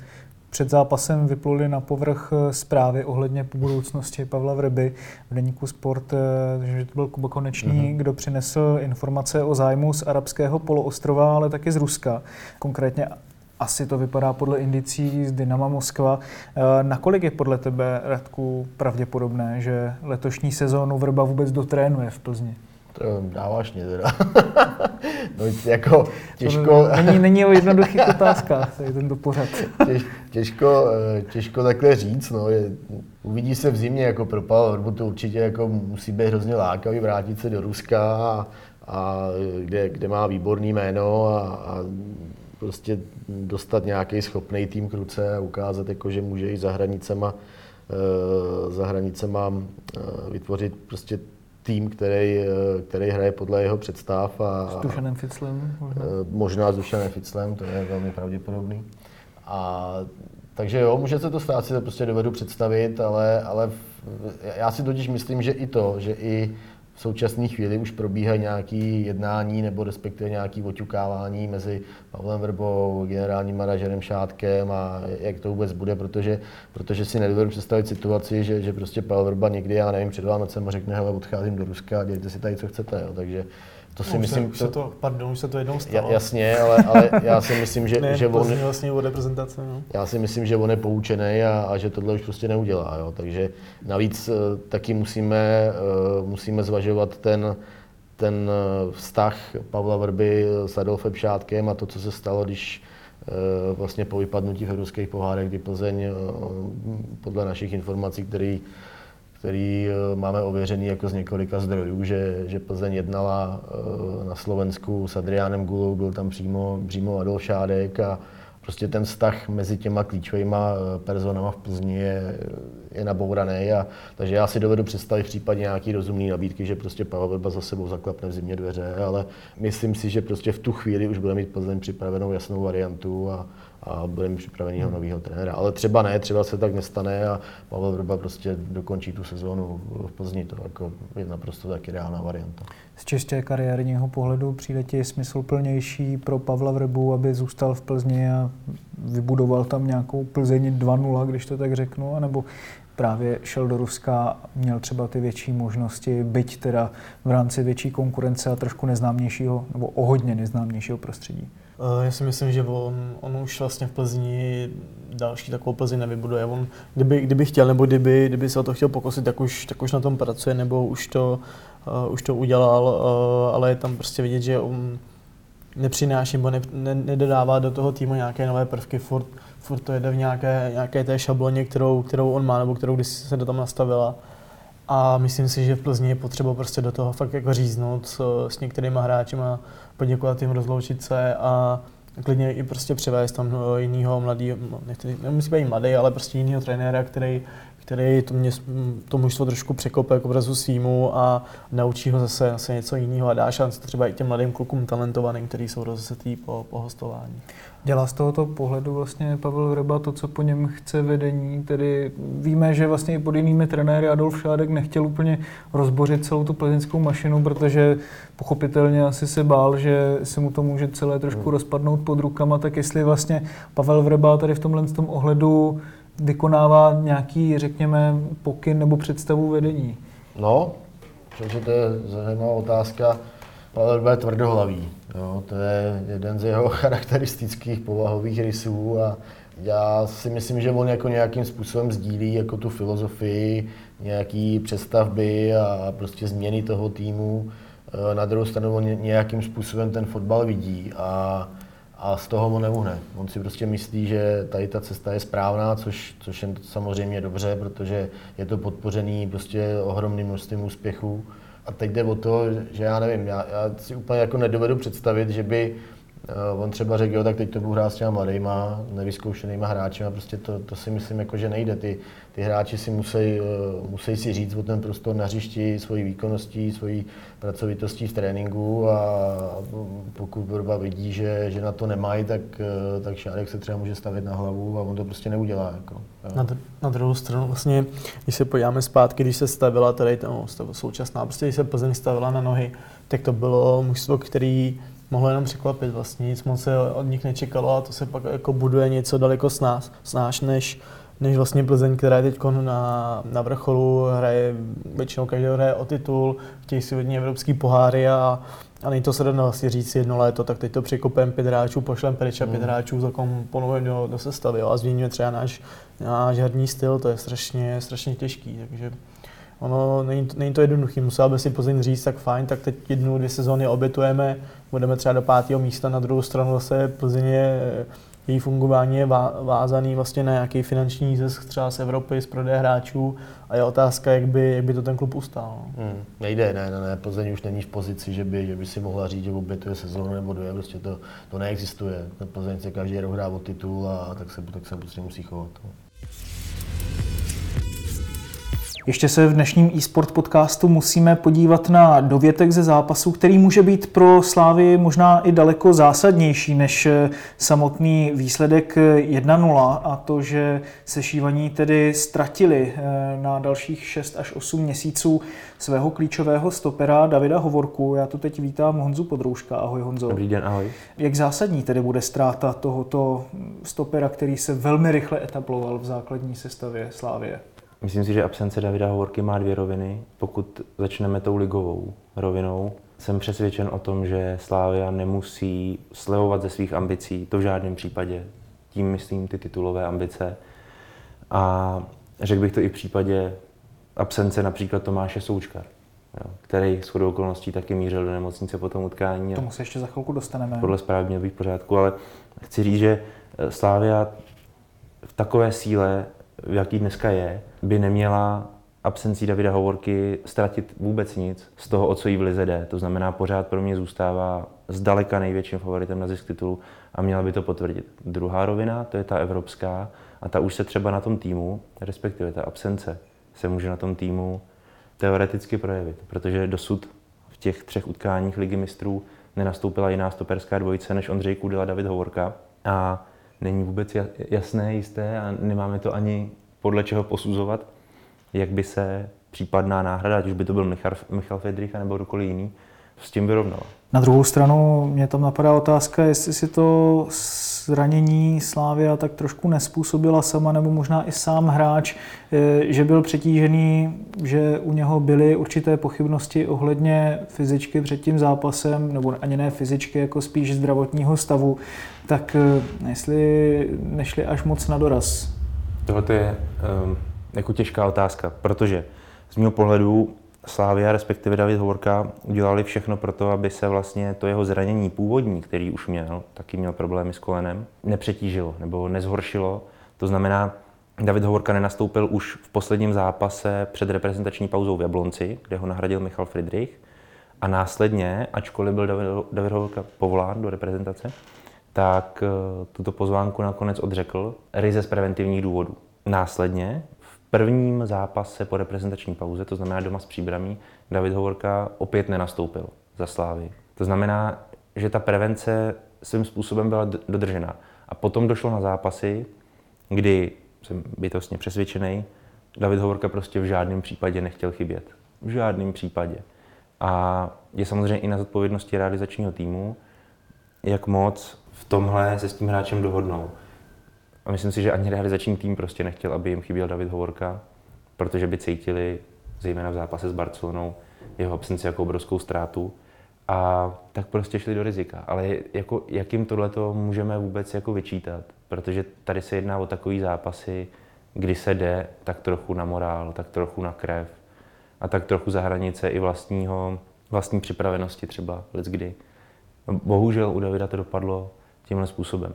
před zápasem vypluly na povrch eh, zprávy ohledně budoucnosti Pavla Vrby v deníku Sport, eh, že to byl Kuba Konečný, mm-hmm. kdo přinesl informace o zájmu z arabského poloostrova, ale taky z Ruska. Konkrétně asi to vypadá podle indicí z Dynama Moskva. Nakolik je podle tebe, Radku, pravděpodobné, že letošní sezónu Vrba vůbec dotrénuje v Plzni? To dáváš mě teda. no jako těžko... To není, není o jednoduchých otázkách, tady tento pořad. Těž, těžko, eh, těžko takhle říct, no. Je, uvidí se v zimě jako propal, Orbu to určitě jako musí být hrozně lákavý vrátit se do Ruska a, a kde, kde, má výborný jméno a, a prostě dostat nějaký schopný tým k ruce a ukázat, jako, že může i za hranicema, eh, za hranicema eh, vytvořit prostě tým, který, eh, který hraje podle jeho představ. A, s Dušanem Ficlem? Možná. Eh, možná s Dušanem Ficlem, to je velmi pravděpodobný. A, takže jo, může se to stát, si to prostě dovedu představit, ale, ale já si totiž myslím, že i to, že i v současné chvíli už probíhají nějaké jednání nebo respektive nějaké oťukávání mezi Pavlem Vrbou, generálním manažerem Šátkem a jak to vůbec bude, protože, protože si nedovedu představit situaci, že, že prostě Pavel Vrba někdy, já nevím, před Vánocem řekne, hele, odcházím do Ruska, dějte si tady, co chcete. Jo. Takže to si no, myslím, už se to, pardon, už se to jednou stalo. Jasně, ale, ale já si myslím, že, ne, že on... vlastně o reprezentace, no. Já si myslím, že on je poučený a, a že tohle už prostě neudělá. Jo. Takže navíc uh, taky musíme, uh, musíme zvažovat ten, ten uh, vztah Pavla Vrby s Adolfem Šátkem a to, co se stalo, když vlastně po vypadnutí v evropských pohárech, kdy Plzeň podle našich informací, který který eh, máme ověřený jako z několika zdrojů, že, že Plzeň jednala eh, na Slovensku s Adriánem Gulou, byl tam přímo, přímo Adolf Šádek a prostě ten vztah mezi těma klíčovými eh, personama v Plzni je, je nabouraný. A, takže já si dovedu představit v případě nějaký rozumný nabídky, že prostě Pavel Vrba za sebou zaklapne v zimě dveře, ale myslím si, že prostě v tu chvíli už bude mít Plzeň připravenou jasnou variantu a, a budeme připraveného nového trenéra. Ale třeba ne, třeba se tak nestane a Pavel Vrba prostě dokončí tu sezónu v Plzni. To jako je naprosto taky reálná varianta. Z čistě kariérního pohledu přijde ti smysluplnější pro Pavla Vrbu, aby zůstal v Plzni a vybudoval tam nějakou Plzeň 2.0, když to tak řeknu, anebo právě šel do Ruska, měl třeba ty větší možnosti, byť teda v rámci větší konkurence a trošku neznámějšího, nebo o hodně neznámějšího prostředí? Eh, já si myslím, že on, on už vlastně v Plzni další takovou Plzeň nevybuduje. On, kdyby, kdyby chtěl, nebo kdyby, kdyby se o to chtěl pokusit, tak už, tak už na tom pracuje, nebo už to, uh, už to udělal, uh, ale je tam prostě vidět, že on nepřináší nebo ne, ne, nedodává do toho týmu nějaké nové prvky, furt, furt to jede v nějaké, nějaké té šabloně, kterou, kterou on má, nebo kterou když se do tam nastavila. A myslím si, že v Plzni je potřeba prostě do toho fakt jako říznout s, s některými hráči a poděkovat jim, rozloučit se a klidně i prostě přivést tam jiného mladého, nemusí být mladý, ale prostě jiného trenéra, který, který to, mě, to mužstvo trošku překope k obrazu svýmu a naučí ho zase, zase něco jiného a dá šanci třeba i těm mladým klukům talentovaným, kteří jsou rozesetý po, po hostování. Dělá z tohoto pohledu vlastně Pavel Vrba to, co po něm chce vedení, tedy víme, že vlastně i pod jinými trenéry Adolf Šádek nechtěl úplně rozbořit celou tu plzeňskou mašinu, protože pochopitelně asi se bál, že se mu to může celé trošku hmm. rozpadnout pod rukama, tak jestli vlastně Pavel Vrba tady v tomhle tom ohledu vykonává nějaký, řekněme, pokyn nebo představu vedení? No, že to je zajímavá otázka. Pavel je tvrdohlavý. Jo, to je jeden z jeho charakteristických povahových rysů a já si myslím, že on jako nějakým způsobem sdílí jako tu filozofii, nějaký přestavby a prostě změny toho týmu. E, na druhou stranu on nějakým způsobem ten fotbal vidí a, a z toho on neuhne. On si prostě myslí, že tady ta cesta je správná, což, což je samozřejmě dobře, protože je to podpořený prostě ohromným množstvím úspěchů. A teď jde o to, že já nevím, já, já si úplně jako nedovedu představit, že by on třeba řekl, jo, tak teď to budu hrát s těma mladýma, nevyzkoušenýma hráči a prostě to, to si myslím, jako, že nejde. Ty, ty hráči si musí, uh, musí si říct o ten prostor na hřišti, svojí výkonností, svojí pracovitostí v tréninku a pokud Borba vidí, že, že na to nemají, tak, uh, tak Šádek se třeba může stavit na hlavu a on to prostě neudělá. Jako, na, dr- na druhou stranu vlastně, když se podíváme zpátky, když se stavila tady no, současná, prostě když se Plzeň stavila na nohy, tak to bylo mužstvo, který mohlo jenom překvapit vlastně, nic moc se od nich nečekalo a to se pak jako buduje něco daleko s nás, snáš než, než vlastně Plzeň, která je teď na, na vrcholu, hraje, většinou každý hraje o titul, chtějí si hodně evropský poháry a, a není to se dá vlastně říct jedno léto, tak teď to překopem pět hráčů, pošlem pryč a pět mm. hráčů zakomponujeme do, do sestavy jo, a změníme třeba náš, náš herní styl, to je strašně, strašně těžký, takže ono není, není to jednoduché, musela by si Plzeň říct, tak fajn, tak teď jednu, dvě sezóny obětujeme, budeme třeba do pátého místa, na druhou stranu zase Plzeň je její fungování je vázaný vlastně na nějaký finanční zisk třeba z Evropy, z prodeje hráčů a je otázka, jak by, jak by to ten klub ustál. Hmm, nejde, ne, ne, ne, Plzeň už není v pozici, že by, že by si mohla říct, že obětuje sezónu nebo dvě, prostě to, to neexistuje. Plzeň se každý rok hrá o titul a tak se, tak se prostě musí chovat. Ještě se v dnešním eSport podcastu musíme podívat na dovětek ze zápasu, který může být pro Slávy možná i daleko zásadnější než samotný výsledek 1-0 a to, že sešívaní tedy ztratili eh, na dalších 6 až 8 měsíců svého klíčového stopera Davida Hovorku. Já tu teď vítám Honzu Podrouška. Ahoj Honzo. Dobrý den, ahoj. Jak zásadní tedy bude ztráta tohoto stopera, který se velmi rychle etabloval v základní sestavě Slávie? Myslím si, že absence Davida Hovorky má dvě roviny. Pokud začneme tou ligovou rovinou, jsem přesvědčen o tom, že Slávia nemusí slevovat ze svých ambicí, to v žádném případě. Tím myslím ty titulové ambice. A řekl bych to i v případě absence například Tomáše Součka, jo, který s chodou okolností taky mířil do nemocnice po tom utkání. Tomu se ještě za chvilku dostaneme. Podle zprávy měl být v pořádku, ale chci říct, že Slávia v takové síle v jaký dneska je, by neměla absencí Davida Hovorky ztratit vůbec nic z toho, o co jí v lize jde. To znamená, pořád pro mě zůstává zdaleka největším favoritem na zisk titulu a měla by to potvrdit. Druhá rovina, to je ta evropská a ta už se třeba na tom týmu, respektive ta absence, se může na tom týmu teoreticky projevit, protože dosud v těch třech utkáních ligy mistrů nenastoupila jiná stoperská dvojice než Ondřej Kudela David Hovorka. A není vůbec jasné, jisté a nemáme to ani podle čeho posuzovat, jak by se případná náhrada, ať už by to byl Michal, Michal Fedrich nebo kdokoliv jiný, s tím vyrovnal. Na druhou stranu mě tam napadá otázka, jestli si to zranění Slávia tak trošku nespůsobila sama, nebo možná i sám hráč, eh, že byl přetížený, že u něho byly určité pochybnosti ohledně fyzičky před tím zápasem, nebo ani ne fyzičky, jako spíš zdravotního stavu, tak eh, jestli nešli až moc na doraz. Tohle je um, jako těžká otázka, protože z mého pohledu Slávia, respektive David Hovorka, udělali všechno pro to, aby se vlastně to jeho zranění původní, který už měl, taky měl problémy s kolenem, nepřetížilo nebo nezhoršilo. To znamená, David Hovorka nenastoupil už v posledním zápase před reprezentační pauzou v Jablonci, kde ho nahradil Michal Friedrich. A následně, ačkoliv byl David, David Hovorka povolán do reprezentace, tak eh, tuto pozvánku nakonec odřekl ryze z preventivních důvodů. Následně prvním zápase po reprezentační pauze, to znamená doma s příbramí, David Hovorka opět nenastoupil za Slávy. To znamená, že ta prevence svým způsobem byla dodržena. A potom došlo na zápasy, kdy jsem bytostně přesvědčený, David Hovorka prostě v žádném případě nechtěl chybět. V žádném případě. A je samozřejmě i na zodpovědnosti realizačního týmu, jak moc v tomhle se s tím hráčem dohodnou. A myslím si, že ani realizační tým prostě nechtěl, aby jim chyběl David Hovorka, protože by cítili, zejména v zápase s Barcelonou, jeho absenci jako obrovskou ztrátu. A tak prostě šli do rizika. Ale jako, jak jim tohleto můžeme vůbec jako vyčítat? Protože tady se jedná o takový zápasy, kdy se jde tak trochu na morál, tak trochu na krev a tak trochu za hranice i vlastního, vlastní připravenosti třeba, kdy. Bohužel u Davida to dopadlo tímhle způsobem.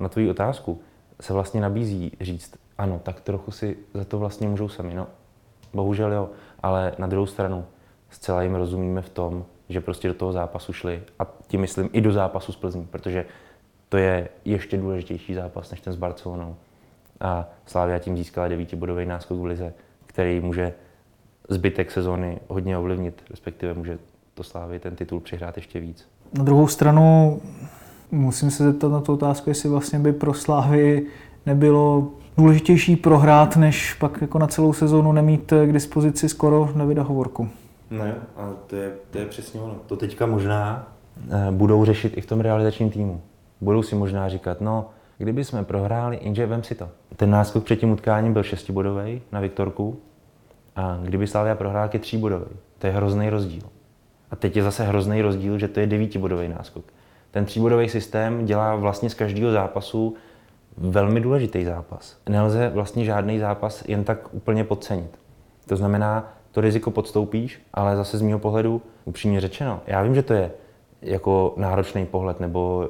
Na tvoji otázku, se vlastně nabízí říct, ano, tak trochu si za to vlastně můžou sami. No, bohužel jo, ale na druhou stranu zcela jim rozumíme v tom, že prostě do toho zápasu šli a tím myslím i do zápasu s Plzní, protože to je ještě důležitější zápas než ten s Barcelonou. A Slávia tím získala devítibodový náskok v lize, který může zbytek sezóny hodně ovlivnit, respektive může to Slávy ten titul přihrát ještě víc. Na druhou stranu Musím se zeptat na tu otázku, jestli vlastně by pro Slávy nebylo důležitější prohrát, než pak jako na celou sezónu nemít k dispozici skoro Davida Hovorku. No jo, a to je, to je přesně ono. To teďka možná eh, budou řešit i v tom realizačním týmu. Budou si možná říkat, no, kdyby jsme prohráli, jenže vem si to. Ten náskok před tím utkáním byl šestibodový na Viktorku a kdyby Slavia prohrál, je tříbodový. To je hrozný rozdíl. A teď je zase hrozný rozdíl, že to je devítibodový náskok ten tříbodový systém dělá vlastně z každého zápasu velmi důležitý zápas. Nelze vlastně žádný zápas jen tak úplně podcenit. To znamená, to riziko podstoupíš, ale zase z mého pohledu, upřímně řečeno, já vím, že to je jako náročný pohled, nebo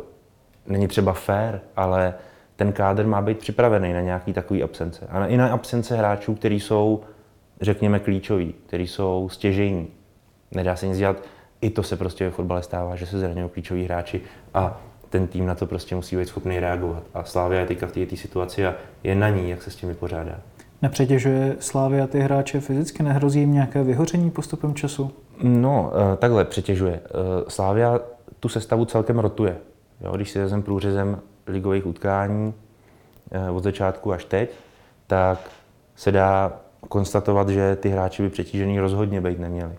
není třeba fair, ale ten kádr má být připravený na nějaký takový absence. A i na absence hráčů, kteří jsou, řekněme, klíčoví, kteří jsou stěžejní. Nedá se nic dělat i to se prostě ve fotbale stává, že se zraňují klíčoví hráči a ten tým na to prostě musí být schopný reagovat. A Slávia je teďka v této situaci a je na ní, jak se s tím vypořádá. Nepřetěžuje Slávia ty hráče fyzicky? Nehrozí jim nějaké vyhoření postupem času? No, eh, takhle přetěžuje. Eh, Slávia tu sestavu celkem rotuje. Jo, když si vezmeme průřezem ligových utkání eh, od začátku až teď, tak se dá konstatovat, že ty hráči by přetížený rozhodně být neměli.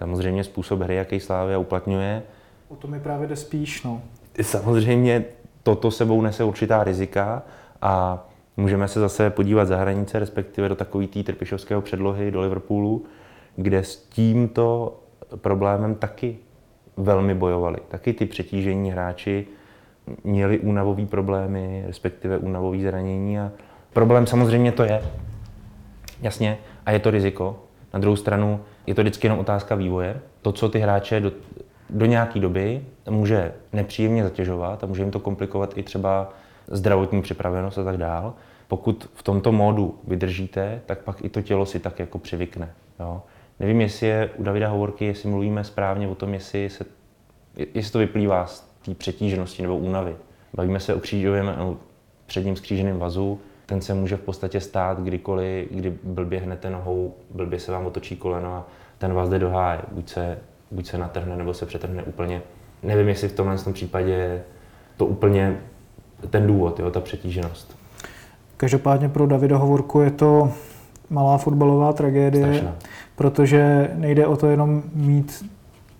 Samozřejmě způsob hry, jaký Slávia uplatňuje. O to mi právě jde spíš, no. Samozřejmě toto sebou nese určitá rizika a můžeme se zase podívat za hranice, respektive do takový tý trpišovského předlohy do Liverpoolu, kde s tímto problémem taky velmi bojovali. Taky ty přetížení hráči měli únavové problémy, respektive únavové zranění a problém samozřejmě to je. Jasně, a je to riziko. Na druhou stranu je to vždycky jenom otázka vývoje. To, co ty hráče do, do nějaké doby může nepříjemně zatěžovat a může jim to komplikovat i třeba zdravotní připravenost a tak dál. Pokud v tomto módu vydržíte, tak pak i to tělo si tak jako přivykne. Jo. Nevím, jestli je u Davida Hovorky, jestli mluvíme správně o tom, jestli, se, jestli to vyplývá z té přetíženosti nebo únavy. Bavíme se o křížovém, no, předním skříženém vazu, ten se může v podstatě stát kdykoliv, kdy blbě hnete nohou, blbě se vám otočí koleno a ten vás jde do háje. Buď se, buď se natrhne, nebo se přetrhne úplně. Nevím, jestli v tomhle tom případě to úplně ten důvod, jo, ta přetíženost. Každopádně pro Davida Hovorku je to malá fotbalová tragédie, Strašná. protože nejde o to jenom mít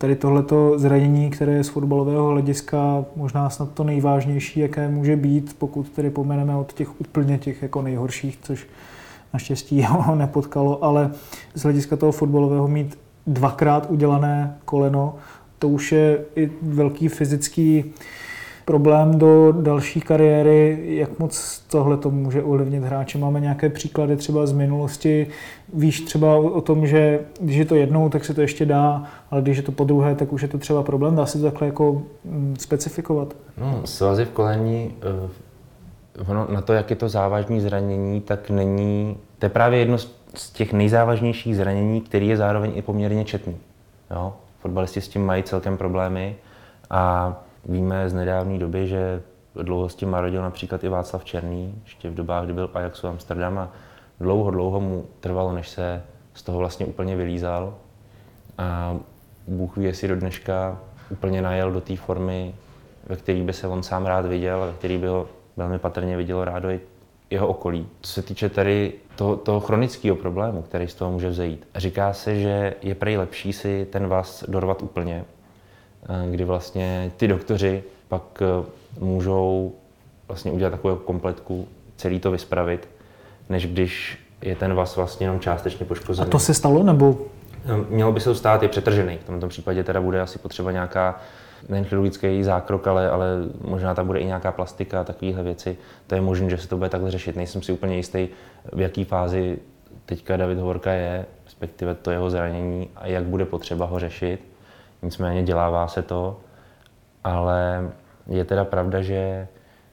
tady tohleto zranění, které je z fotbalového hlediska možná snad to nejvážnější, jaké může být, pokud tedy pomeneme od těch úplně těch jako nejhorších, což naštěstí ho nepotkalo, ale z hlediska toho fotbalového mít dvakrát udělané koleno, to už je i velký fyzický problém do další kariéry, jak moc tohle to může ovlivnit hráče. Máme nějaké příklady třeba z minulosti. Víš třeba o tom, že když je to jednou, tak se to ještě dá, ale když je to po druhé, tak už je to třeba problém. Dá se to takhle jako mm, specifikovat? No, svazy v kolení, eh, ono, na to, jak je to závažní zranění, tak není, to je právě jedno z těch nejzávažnějších zranění, který je zároveň i poměrně četný. Jo? Fotbalisti s tím mají celkem problémy a Víme z nedávné doby, že dlouho s tím marodil například i Václav Černý, ještě v dobách, kdy byl Ajaxu Amsterdam a dlouho, dlouho mu trvalo, než se z toho vlastně úplně vylízal. A Bůh ví, jestli do dneška úplně najel do té formy, ve které by se on sám rád viděl, ve který by ho velmi patrně vidělo rádo i jeho okolí. Co se týče tady toho, toho chronického problému, který z toho může vzejít, říká se, že je prej lepší si ten vás dorvat úplně, kdy vlastně ty doktoři pak eh, můžou vlastně udělat takovou kompletku, celý to vyspravit, než když je ten vás vlastně jenom částečně poškozený. A to se stalo, nebo? Eh, mělo by se stát, je přetržený. V tomto případě teda bude asi potřeba nějaká nejen chirurgický zákrok, ale, ale možná tam bude i nějaká plastika a takovéhle věci. To je možné, že se to bude takhle řešit. Nejsem si úplně jistý, v jaké fázi teďka David Hovorka je, respektive to jeho zranění a jak bude potřeba ho řešit. Nicméně dělává se to, ale je teda pravda, že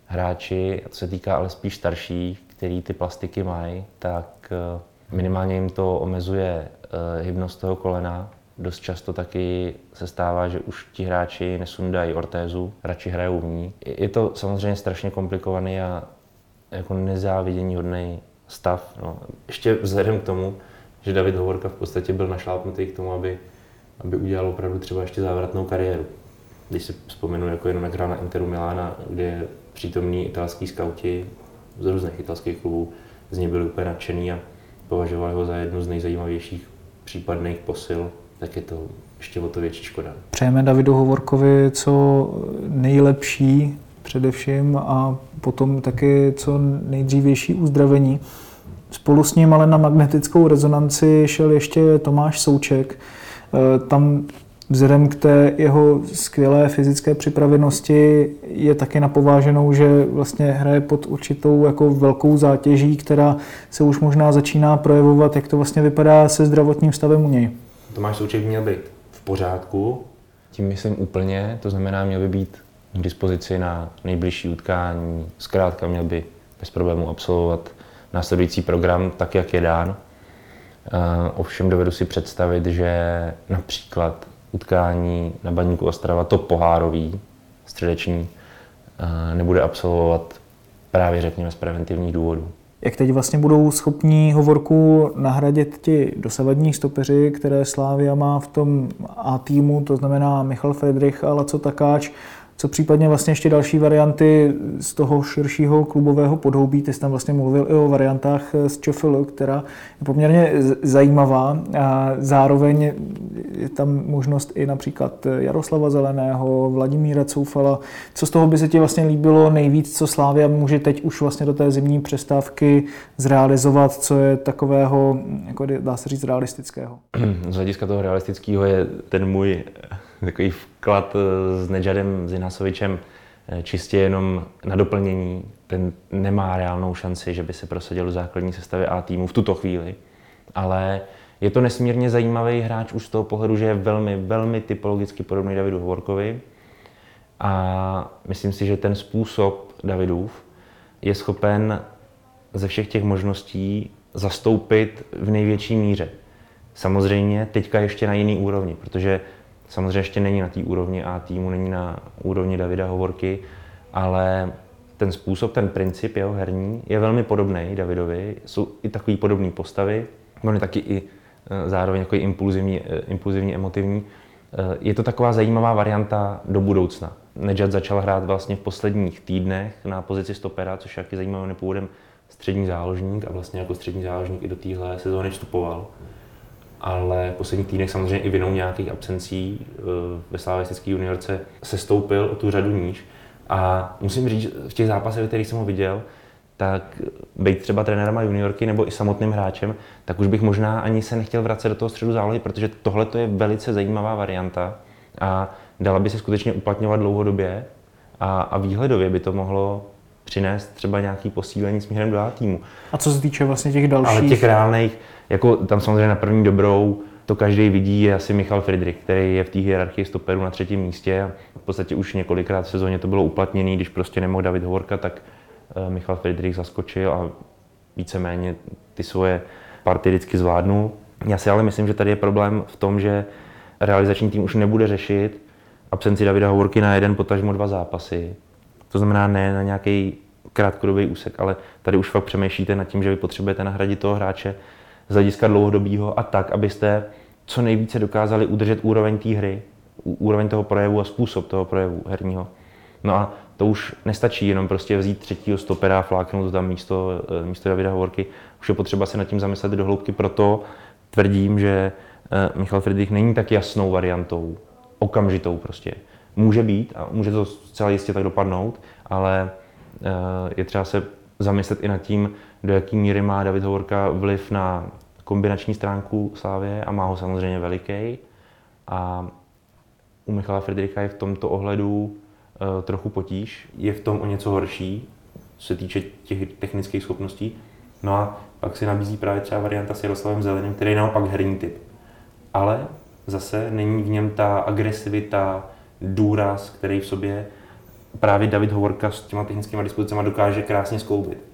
hráči, to se týká ale spíš starších, který ty plastiky mají, tak eh, minimálně jim to omezuje eh, hybnost toho kolena. Dost často taky se stává, že už ti hráči nesundají ortézu, radši hrajou v ní. Je to samozřejmě strašně komplikovaný a jako nezávidění hodný stav. No. Ještě vzhledem k tomu, že David Hovorka v podstatě byl našlápnutý k tomu, aby aby udělal opravdu třeba ještě závratnou kariéru. Když si vzpomenu, jako jenom jak hrál na Interu Milána, kde přítomní italský skauti z různých italských klubů, z něj byli úplně nadšený a považovali ho za jednu z nejzajímavějších případných posil, tak je to ještě o to větší škoda. Přejeme Davidu Hovorkovi co nejlepší především a potom taky co nejdřívější uzdravení. Spolu s ním ale na magnetickou rezonanci šel ještě Tomáš Souček, tam vzhledem k té jeho skvělé fyzické připravenosti je taky napováženou, že vlastně hraje pod určitou jako velkou zátěží, která se už možná začíná projevovat, jak to vlastně vypadá se zdravotním stavem u něj. Tomáš Souček měl být v pořádku, tím myslím úplně, to znamená měl by být k dispozici na nejbližší utkání, zkrátka měl by bez problému absolvovat následující program tak, jak je dán. Eh, ovšem dovedu si představit, že například utkání na Baníku Ostrava, to pohárový, středeční, eh, nebude absolvovat právě řekněme z preventivních důvodů. Jak teď vlastně budou schopní hovorku nahradit ti dosavadní stopeři, které Slávia má v tom A týmu, to znamená Michal Friedrich a Laco Takáč, co případně vlastně ještě další varianty z toho širšího klubového podhoubí. Ty jsi tam vlastně mluvil i o variantách z ČFL, která je poměrně zajímavá. A zároveň je tam možnost i například Jaroslava Zeleného, Vladimíra Coufala. Co z toho by se ti vlastně líbilo nejvíc, co Slávia může teď už vlastně do té zimní přestávky zrealizovat, co je takového, jako dá se říct, realistického? Z hlediska toho realistického je ten můj takový vklad eh, s Nedžadem Zinasovičem eh, čistě jenom na doplnění. Ten nemá reálnou šanci, že by se prosadil do základní sestavy A týmu v tuto chvíli. Ale je to nesmírně zajímavý hráč už z toho pohledu, že je velmi, velmi typologicky podobný Davidu Hovorkovi. A myslím si, že ten způsob Davidův je schopen ze všech těch možností zastoupit v největší míře. Samozřejmě teďka ještě na jiný úrovni, protože Samozřejmě ještě není na té úrovni A týmu, není na úrovni Davida Hovorky, ale ten způsob, ten princip jeho herní je velmi podobný Davidovi. Jsou i takové podobné postavy, on je taky i e, zároveň jako impulzivní, e, impulzivní, emotivní. E, je to taková zajímavá varianta do budoucna. Nedžad začal hrát vlastně v posledních týdnech na pozici stopera, což je taky zajímavý nepůvodem střední záložník a vlastně jako střední záložník i do téhle sezóny vstupoval. Ale v posledních týdnech samozřejmě i vinou nějakých absencí eh, ve slavistické juniorce se stoupil o tu řadu níž. A musím říct, v těch zápasech, v kterých jsem ho viděl, tak být třeba trenérem a juniorky nebo i samotným hráčem, tak už bych možná ani se nechtěl vracet do toho středu zálohy, protože tohle je velice zajímavá varianta a dala by se skutečně uplatňovat dlouhodobě a, a výhledově by to mohlo přinést třeba nějaký posílení směrem do A týmu. A co se týče vlastně těch dalších? Ale těch reálných, jako tam samozřejmě na první dobrou, to každý vidí, je asi Michal Friedrich, který je v té hierarchii stoperů na třetím místě. V podstatě už několikrát v sezóně to bylo uplatněné, když prostě nemohl David Hovorka, tak eh, Michal Friedrich zaskočil a víceméně ty svoje party vždycky zvládnul. Já si ale myslím, že tady je problém v tom, že realizační tým už nebude řešit absenci Davida Hovorky na jeden, potažmo dva zápasy. To znamená ne na nějaký krátkodobý úsek, ale tady už fakt přemýšlíte nad tím, že vy potřebujete nahradit toho hráče z hlediska dlouhodobého a tak, abyste co nejvíce dokázali udržet úroveň té hry, úroveň toho projevu a způsob toho projevu herního. No a to už nestačí jenom prostě vzít třetího stopera a fláknout tam místo, eh, místo Davida Hovorky. Už je potřeba se nad tím zamyslet do hloubky, proto tvrdím, že eh, Michal Friedrich není tak jasnou variantou, okamžitou prostě. Může být a může to zcela jistě tak dopadnout, ale eh, je třeba se zamyslet i nad tím, do jaké míry má David Hovorka vliv na kombinační stránku Slávě a má ho samozřejmě veliký. A u Michala Friedricha je v tomto ohledu uh, trochu potíž. Je v tom o něco horší, co se týče těch technických schopností. No a pak si nabízí právě třeba varianta s Jaroslavem Zeleným, který je naopak herní typ. Ale zase není v něm ta agresivita, důraz, který v sobě právě David Hovorka s těma technickými dispozicemi dokáže krásně skloubit.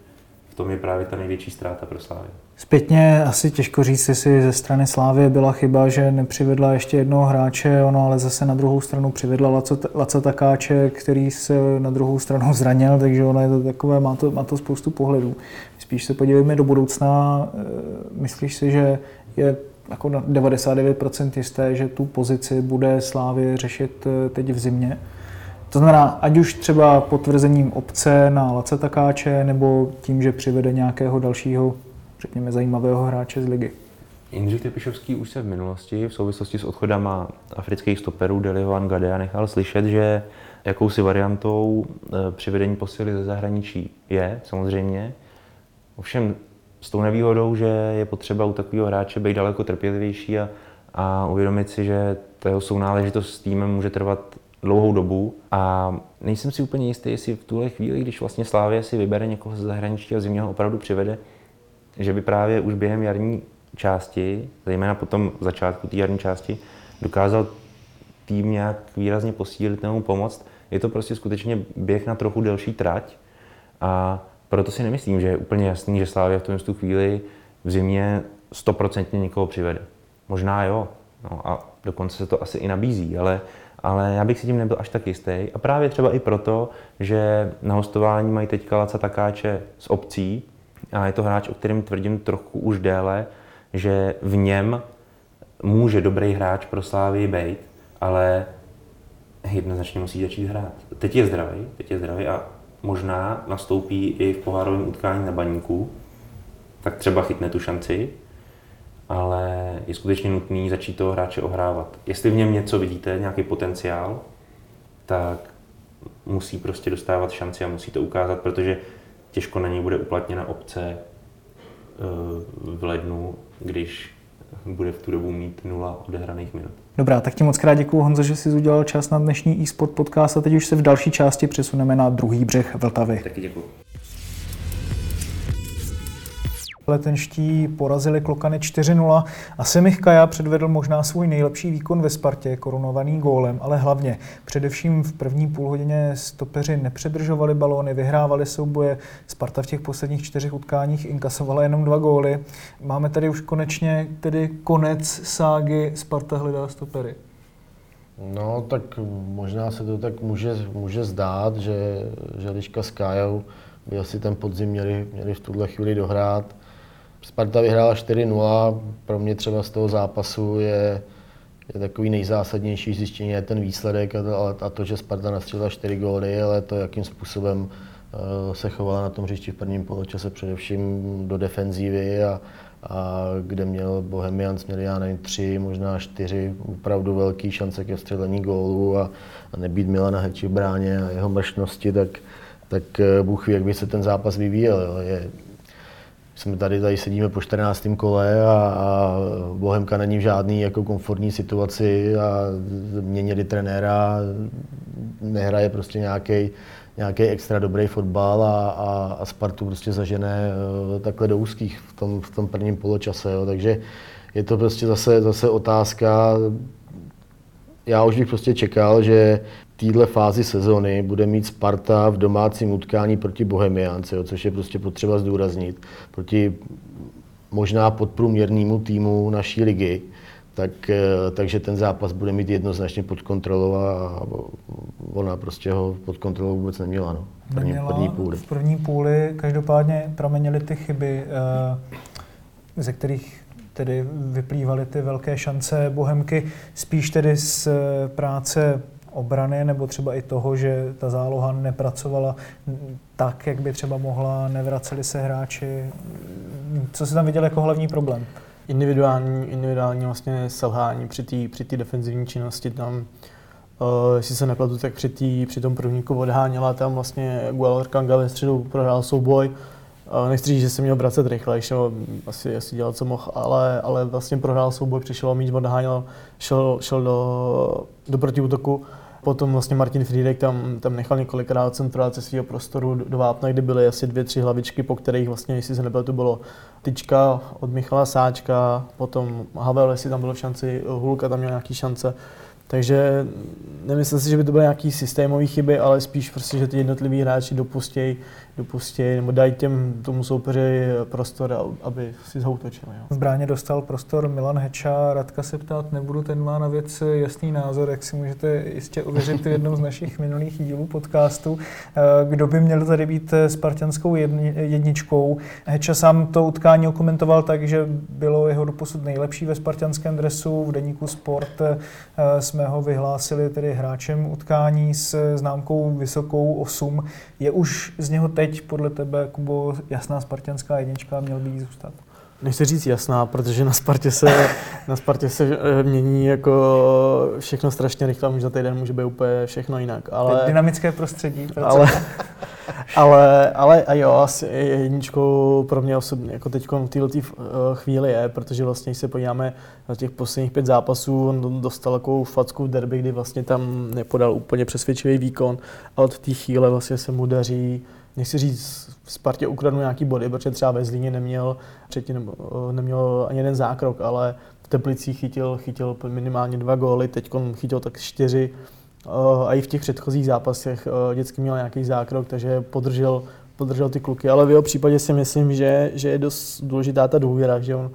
V tom je právě ta největší ztráta pro Slávy. Zpětně asi těžko říct, jestli ze strany Slávy byla chyba, že nepřivedla ještě jednoho hráče, ono ale zase na druhou stranu přivedla Laco, Laca Takáče, který se na druhou stranu zranil, takže ono je to takové, má to, má to spoustu pohledů. Spíš se podívejme do budoucna, eh, myslíš si, že je jako na 99% jisté, že tu pozici bude Slávy řešit eh, teď v zimě? To znamená, ať už třeba potvrzením obce na Lace Takáče, nebo tím, že přivede nějakého dalšího, řekněme, zajímavého hráče z ligy. Jindřich Tepišovský už se v minulosti v souvislosti s odchodama afrických stoperů Deliho Gadea nechal slyšet, že jakousi variantou eh, přivedení posily ze zahraničí je, samozřejmě. Ovšem s tou nevýhodou, že je potřeba u takového hráče být daleko trpělivější a, a uvědomit si, že ta jeho sounáležitost s týmem může trvat dlouhou dobu a nejsem si úplně jistý, jestli v tuhle chvíli, když vlastně Slávě si vybere někoho ze zahraničí a zimě ho opravdu přivede, že by právě už během jarní části, zejména potom začátku té jarní části, dokázal tým nějak výrazně posílit nebo pomoct. Je to prostě skutečně běh na trochu delší trať a proto si nemyslím, že je úplně jasný, že Slávě v tom chvíli v zimě stoprocentně někoho přivede. Možná jo, no a dokonce se to asi i nabízí, ale ale já bych si tím nebyl až tak jistý. A právě třeba i proto, že na hostování mají teďka Laca Takáče z obcí a je to hráč, o kterém tvrdím trochu už déle, že v něm může dobrý hráč pro Slávy být, ale jednoznačně musí začít hrát. Teď je zdravý, teď je zdravý a možná nastoupí i v pohárovém utkání na baníku, tak třeba chytne tu šanci, ale je skutečně nutný začít toho hráče ohrávat. Jestli v něm něco vidíte, nějaký potenciál, tak musí prostě dostávat šanci a musí to ukázat, protože těžko na něj bude uplatněna obce eh, v lednu, když bude v tu dobu mít nula odehraných minut. Dobrá, tak ti moc krát děkuji Honzo, že jsi udělal čas na dnešní e-sport podcast a teď už se v další části přesuneme na druhý břeh Vltavy. Taky děkuji. Letenští porazili Klokany 4-0 a Semich Kaja předvedl možná svůj nejlepší výkon ve Spartě, korunovaný gólem, ale hlavně především v první půlhodině stopeři nepředržovali balóny, vyhrávali souboje. Sparta v těch posledních čtyřech utkáních inkasovala jenom dva góly. Máme tady už konečně tedy konec ságy Sparta hledá stopery. No, tak možná se to tak může, může zdát, že, že Liška s Kájou by asi ten podzim měli, měli v tuhle chvíli dohrát. Sparta vyhrála 4-0, pro mě třeba z toho zápasu je, je takový nejzásadnější zjištění je ten výsledek a to, a to, že Sparta nastřelila 4 góly, ale to, jakým způsobem uh, se chovala na tom hřišti v prvním poločase, především do defenzívy a, a kde měl Bohemians, měli já nevím, tři, možná čtyři opravdu velké šance ke vstřelení gólu a, a nebýt Milana Heči v bráně a jeho mršnosti, tak, tak eh, Bůh ví, jak by se ten zápas vyvíjel. Je, jsme tady, tady sedíme po 14. kole a, a Bohemka není v žádný jako komfortní situaci a měnili trenéra, nehraje prostě nějaký nějaký extra dobrý fotbal a, a, a Spartu prostě zažené uh, takhle do úzkých v tom, v tom prvním poločase. Jo. Takže je to prostě zase, zase otázka, já už bych prostě čekal, že téhle fázi sezony bude mít Sparta v domácím utkání proti Bohemiánce, jo, což je prostě potřeba zdůraznit, proti možná podprůměrnému týmu naší ligy tak, eh, takže ten zápas bude mít jednoznačně pod kontrolou a ona prostě ho pod kontrolou vůbec neměla. No. První, neměla první půli. V první půli každopádně pramenily ty chyby, eh, ze kterých tedy vyplývaly ty velké šance Bohemky, spíš tedy z eh, práce obrany nebo třeba i toho, že ta záloha nepracovala tak, jak by třeba mohla, nevraceli se hráči. Co se tam viděl jako hlavní problém? individuální, individuální vlastně selhání při té při defenzivní činnosti tam, uh, jestli se nepletu, tak při, tý, při tom prvníku odháněla tam vlastně Guelor Kanga ve středu prohrál souboj. Uh, nechci říct, že se měl vracet rychle, šel, asi, asi dělal, co mohl, ale, ale vlastně prohrál souboj, přišel o míč, odháněl, šel, šel do, do protiútoku. Potom vlastně Martin Friedek tam, tam nechal několikrát centrovat ze svého prostoru do vápna, kde byly asi dvě, tři hlavičky, po kterých vlastně, jestli se nebyl, to bylo tyčka od Michala Sáčka, potom Havel, jestli tam bylo šanci, Hulka tam měl nějaký šance. Takže nemyslím si, že by to byly nějaký systémové chyby, ale spíš prostě, že ty jednotliví hráči dopustějí dopustí, nebo dají těm, tomu soupeři prostor, aby si zhoutočili. Jo. V bráně dostal prostor Milan Heča, Radka se ptát nebudu, ten má na věc jasný názor, jak si můžete jistě uvěřit v jednom z našich minulých dílů podcastu. Eh, kdo by měl tady být spartianskou jedničkou? Heča sám to utkání okomentoval tak, že bylo jeho doposud nejlepší ve spartianském dresu. V deníku Sport eh, jsme ho vyhlásili tedy hráčem utkání s známkou vysokou 8. Je už z něho teď teď podle tebe, Kubo, jasná spartianská jednička měl by jí zůstat? Nechci říct jasná, protože na Spartě se, na Spartě se eh, mění jako všechno strašně rychle, už za týden může být úplně všechno jinak. Ale, dynamické prostředí. Ale, ale, ale a jo, asi jedničkou pro mě osobně, jako teď v této eh, chvíli je, protože vlastně, když se podíváme na těch posledních pět zápasů, on dostal takovou facku v derby, kdy vlastně tam nepodal úplně přesvědčivý výkon a od té chvíle vlastně se mu daří nechci říct, v Spartě ukradnu nějaký body, protože třeba ve Zlíně neměl, předtím nebo, eh, neměl ani jeden zákrok, ale v Teplicích chytil, chytil minimálně dva góly, teď chytil tak čtyři. Eh, a i v těch předchozích zápasech eh, vždycky měl nějaký zákrok, takže podržel, podržel ty kluky. Ale v jeho případě si myslím, že, že je dost důležitá ta důvěra, že on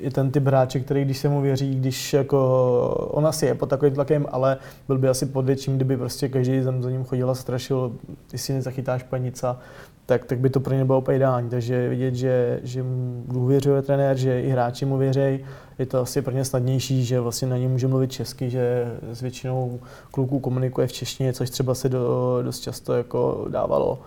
je ten typ hráče, který když se mu věří, když jako, on asi je pod takovým tlakem, ale byl by asi pod větším, kdyby prostě každý tam za ním chodil a strašil, jestli nezachytáš panica, tak, tak by to pro ně bylo úplně ideální. Takže vidět, že, že mu důvěřuje trenér, že i hráči mu věří, je to asi pro ně snadnější, že vlastně na ně může mluvit česky, že s většinou kluků komunikuje v češtině, což třeba se do, dost často jako dávalo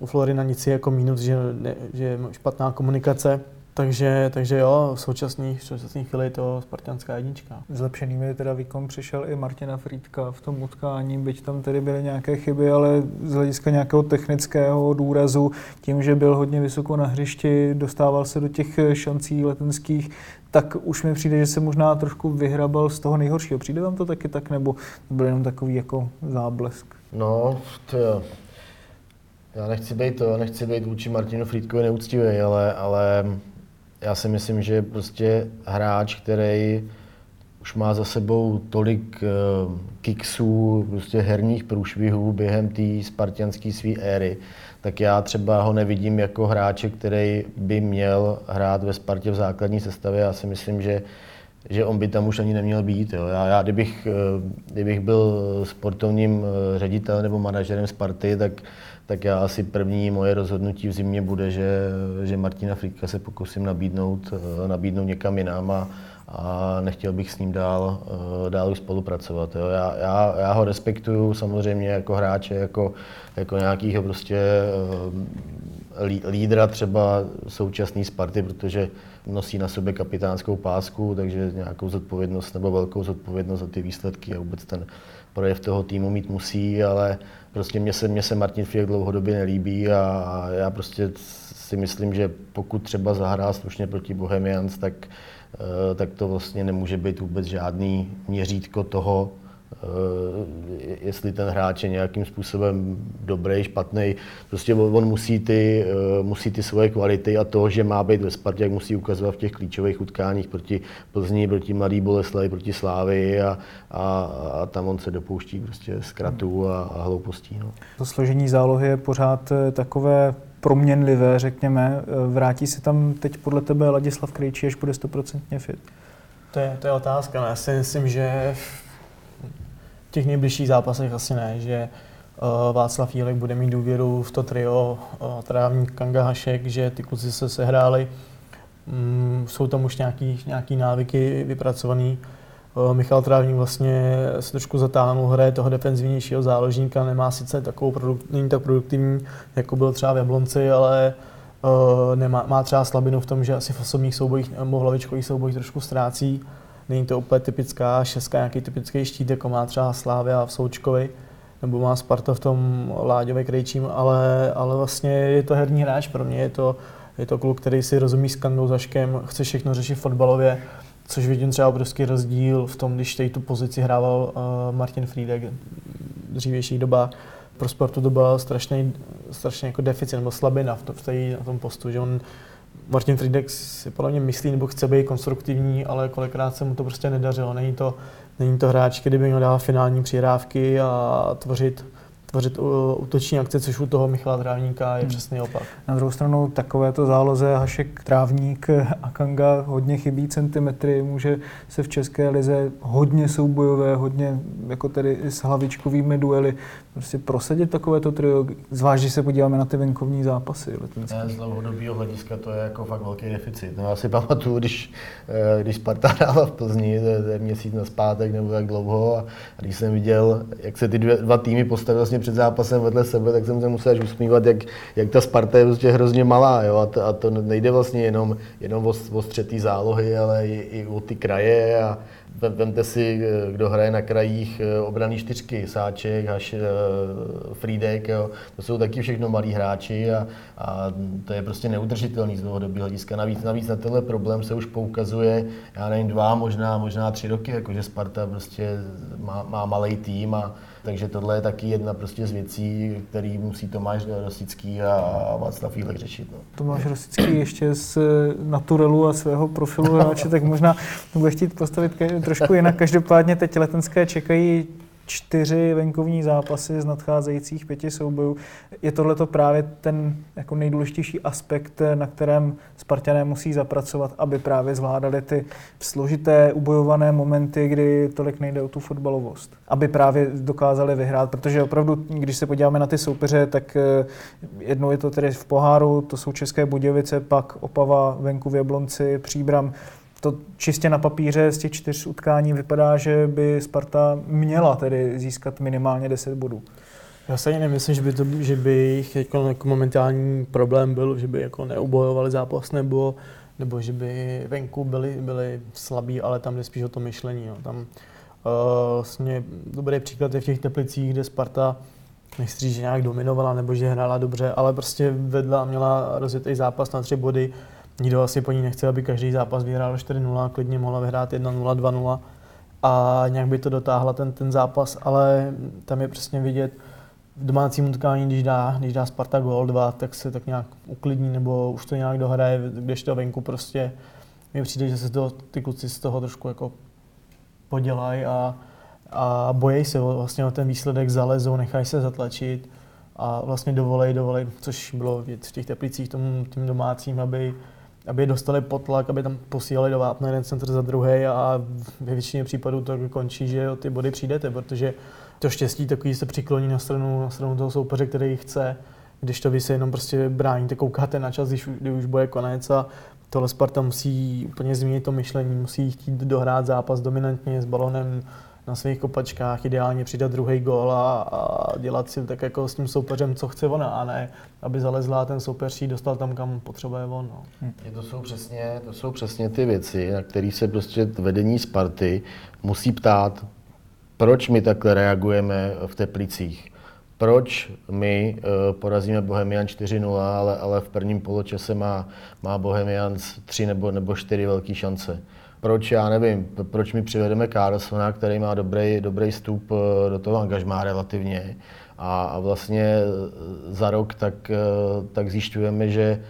u Florina nic je jako mínus, že, ne, že je špatná komunikace, takže, takže jo, v současné, v současné chvíli je to spartianská jednička. Zlepšenými teda výkon přišel i Martina Frýdka v tom utkání, byť tam tedy byly nějaké chyby, ale z hlediska nějakého technického důrazu, tím, že byl hodně vysoko na hřišti, dostával se do těch šancí letenských, tak už mi přijde, že se možná trošku vyhrabal z toho nejhoršího. Přijde vám to taky tak, nebo to byl jenom takový jako záblesk? No, to jo. Já nechci být to, nechci být vůči Martinu Frýdkovi neúctivý, ale, ale já si myslím, že prostě hráč, který už má za sebou tolik uh, kiksů, prostě herních průšvihů během té spartianské své éry, tak já třeba ho nevidím jako hráče, který by měl hrát ve Spartě v základní sestavě. Já si myslím, že, že on by tam už ani neměl být. Jo. Já, já kdybych, uh, kdybych byl sportovním uh, ředitelem nebo manažerem Sparty, tak tak já asi první moje rozhodnutí v zimě bude, že, že Martina Frýdka se pokusím nabídnout, eh, nabídnout někam jinam a, a nechtěl bych s ním dál, eh, dál spolupracovat. Jo. Já, já, já, ho respektuju samozřejmě jako hráče, jako, jako nějakého prostě eh, lídra třeba současný Sparty, protože nosí na sobě kapitánskou pásku, takže nějakou zodpovědnost nebo velkou zodpovědnost za ty výsledky a vůbec ten projev toho týmu mít musí, ale prostě mě se, mě se Martin Fiek dlouhodobě nelíbí a, a já prostě si myslím, že pokud třeba zahrá slušně proti Bohemians, tak, eh, tak to vlastně nemůže být vůbec žádný měřítko toho, jestli ten hráč je nějakým způsobem dobrý, špatný. Prostě on musí ty, eh, musí ty svoje kvality a to, že má být ve Spartě, jak musí ukazovat v těch klíčových utkáních proti Plzni, proti Mladý Boleslavi, proti Slávy a, a, a tam on se dopouští prostě zkratů a, a hloupostí. No. To složení zálohy je pořád eh, takové proměnlivé, řekněme. Vrátí se tam teď podle tebe Ladislav Krejčí, až bude stoprocentně fit? To je, to je otázka. No. Já si myslím, že těch nejbližších zápasech asi ne, že uh, Václav Jílek bude mít důvěru v to trio uh, Trávník, Kanga, Hašek, že ty kluci se sehráli. Um, jsou tam už nějaký, nějaký návyky vypracovaný. Uh, Michal Trávník vlastně se trošku zatáhnul, hraje toho defenzivnějšího záložníka, nemá sice takovou produkt, není tak produktivní, jako byl třeba v Jablonci, ale uh, nemá, má třeba slabinu v tom, že asi v osobních soubojích nebo hlavičkových soubojích trošku ztrácí. Není to úplně typická šestka, nějaký typický štít, jako má třeba Slávia v Součkovi, nebo má Sparta v tom Láďové Krejčím, ale, ale vlastně je to herní hráč pro mě, je to, je to kluk, který si rozumí s Kandou Zaškem, chce všechno řešit fotbalově, což vidím třeba obrovský rozdíl v tom, když tady tu pozici hrával uh, Martin Friedek v dřívějších dobách. Pro sportu to byla strašně jako deficit nebo slabina v, to, v tej, na tom postu, že on Martin Friedex si podle mě myslí nebo chce být konstruktivní, ale kolikrát se mu to prostě nedařilo. Není to, není to hráč, který by měl dávat finální přihrávky a tvořit tvořit útoční akce, což u toho Michala Trávníka je hmm. přesný opak. Na druhou stranu takovéto záloze Hašek, Trávník a Kanga hodně chybí centimetry, může se v České lize hodně soubojové, hodně jako tedy s hlavičkovými duely prostě prosadit takovéto trio, zvlášť, když se podíváme na ty venkovní zápasy Ne, z dlouhodobého hlediska to je jako fakt velký deficit. No, já si pamatuju, když, eh, když Sparta hrála v Plzni, to je měsíc na zpátek nebo jak dlouho, a když jsem viděl, jak se ty dvě, dva týmy postavily vlastně před zápasem vedle sebe, tak jsem se musel až usmívat, jak, jak ta Sparta je prostě hrozně malá. Jo? A, to, a to nejde vlastně jenom, jenom o, o střetý zálohy, ale i, i o ty kraje. A, Vemte si, kdo hraje na krajích eh, obraný čtyřky, Sáček, Haš, eh, Frídek, jo. to jsou taky všechno malí hráči a, a to je prostě neudržitelný z dlouhodobého hlediska. Navíc, navíc na tenhle problém se už poukazuje, já nevím, dva, možná, možná tři roky, jakože Sparta prostě má, má malý tým a takže tohle je taky jedna prostě z věcí, který musí Tomáš Rosický a Václav Jílek řešit. No. Tomáš Rosický ještě z naturelu a svého profilu hráče, tak možná bude chtít postavit trošku jinak. Každopádně teď letenské čekají čtyři venkovní zápasy z nadcházejících pěti soubojů. Je tohle právě ten jako nejdůležitější aspekt, na kterém Spartané musí zapracovat, aby právě zvládali ty složité, ubojované momenty, kdy tolik nejde o tu fotbalovost. Aby právě dokázali vyhrát, protože opravdu, když se podíváme na ty soupeře, tak eh, jednou je to tedy v poháru, to jsou České Budějovice, pak Opava, venku v Jablonci, Příbram to čistě na papíře z těch čtyř utkání vypadá, že by Sparta měla tedy získat minimálně 10 bodů. Já se ani nemyslím, že by, to, že by jich jako, jako momentální problém byl, že by jako neubojovali zápas nebo, nebo že by venku byli, byli slabí, ale tam jde spíš o to myšlení. Jo. Tam uh, vlastně dobrý příklad je v těch Teplicích, kde Sparta nechci že nějak dominovala nebo že hrála dobře, ale prostě vedla a měla rozjetý zápas na tři body Nikdo asi po ní nechce, aby každý zápas vyhrál 4-0, klidně mohla vyhrát 1-0, 2-0 a nějak by to dotáhla ten, ten zápas, ale tam je přesně vidět, v domácím utkání, když dá, když dá Sparta gol 2, tak se tak nějak uklidní nebo už to nějak dohraje, když to venku prostě. Mi přijde, že se to, ty kluci z toho trošku jako podělají a, a bojí se vlastně o ten výsledek, zalezou, nechají se zatlačit a vlastně dovolej, dovolej, což bylo v těch teplicích tomu tím domácím, aby, aby dostali potlak, aby tam posílali do vápna jeden centr za druhý a ve většině případů to končí, že o ty body přijdete, protože to štěstí takový se přikloní na stranu, na stranu toho soupeře, který chce, když to vy se jenom prostě bráníte, koukáte na čas, když, když už bude konec a tohle Sparta musí úplně změnit to myšlení, musí chtít dohrát zápas dominantně s balonem, na svých kopačkách, ideálně přidat druhý gól a, a, dělat si tak jako s tím soupeřem, co chce ona, a ne, aby zalezla ten soupeř dostal tam, kam potřebuje on. No. Hm. To, jsou přesně, to jsou přesně ty věci, na které se prostě vedení Sparty musí ptát, proč my takhle reagujeme v Teplicích proč my uh, porazíme Bohemian 4-0, ale, ale v prvním poločase má, má Bohemian 3 nebo, nebo 4 velké šance. Proč, já nevím, proč my přivedeme Carlsona, který má dobrý, dobrý vstup eh, do toho angažmá relativně a, a vlastně eh, za rok tak, tak zjišťujeme, že,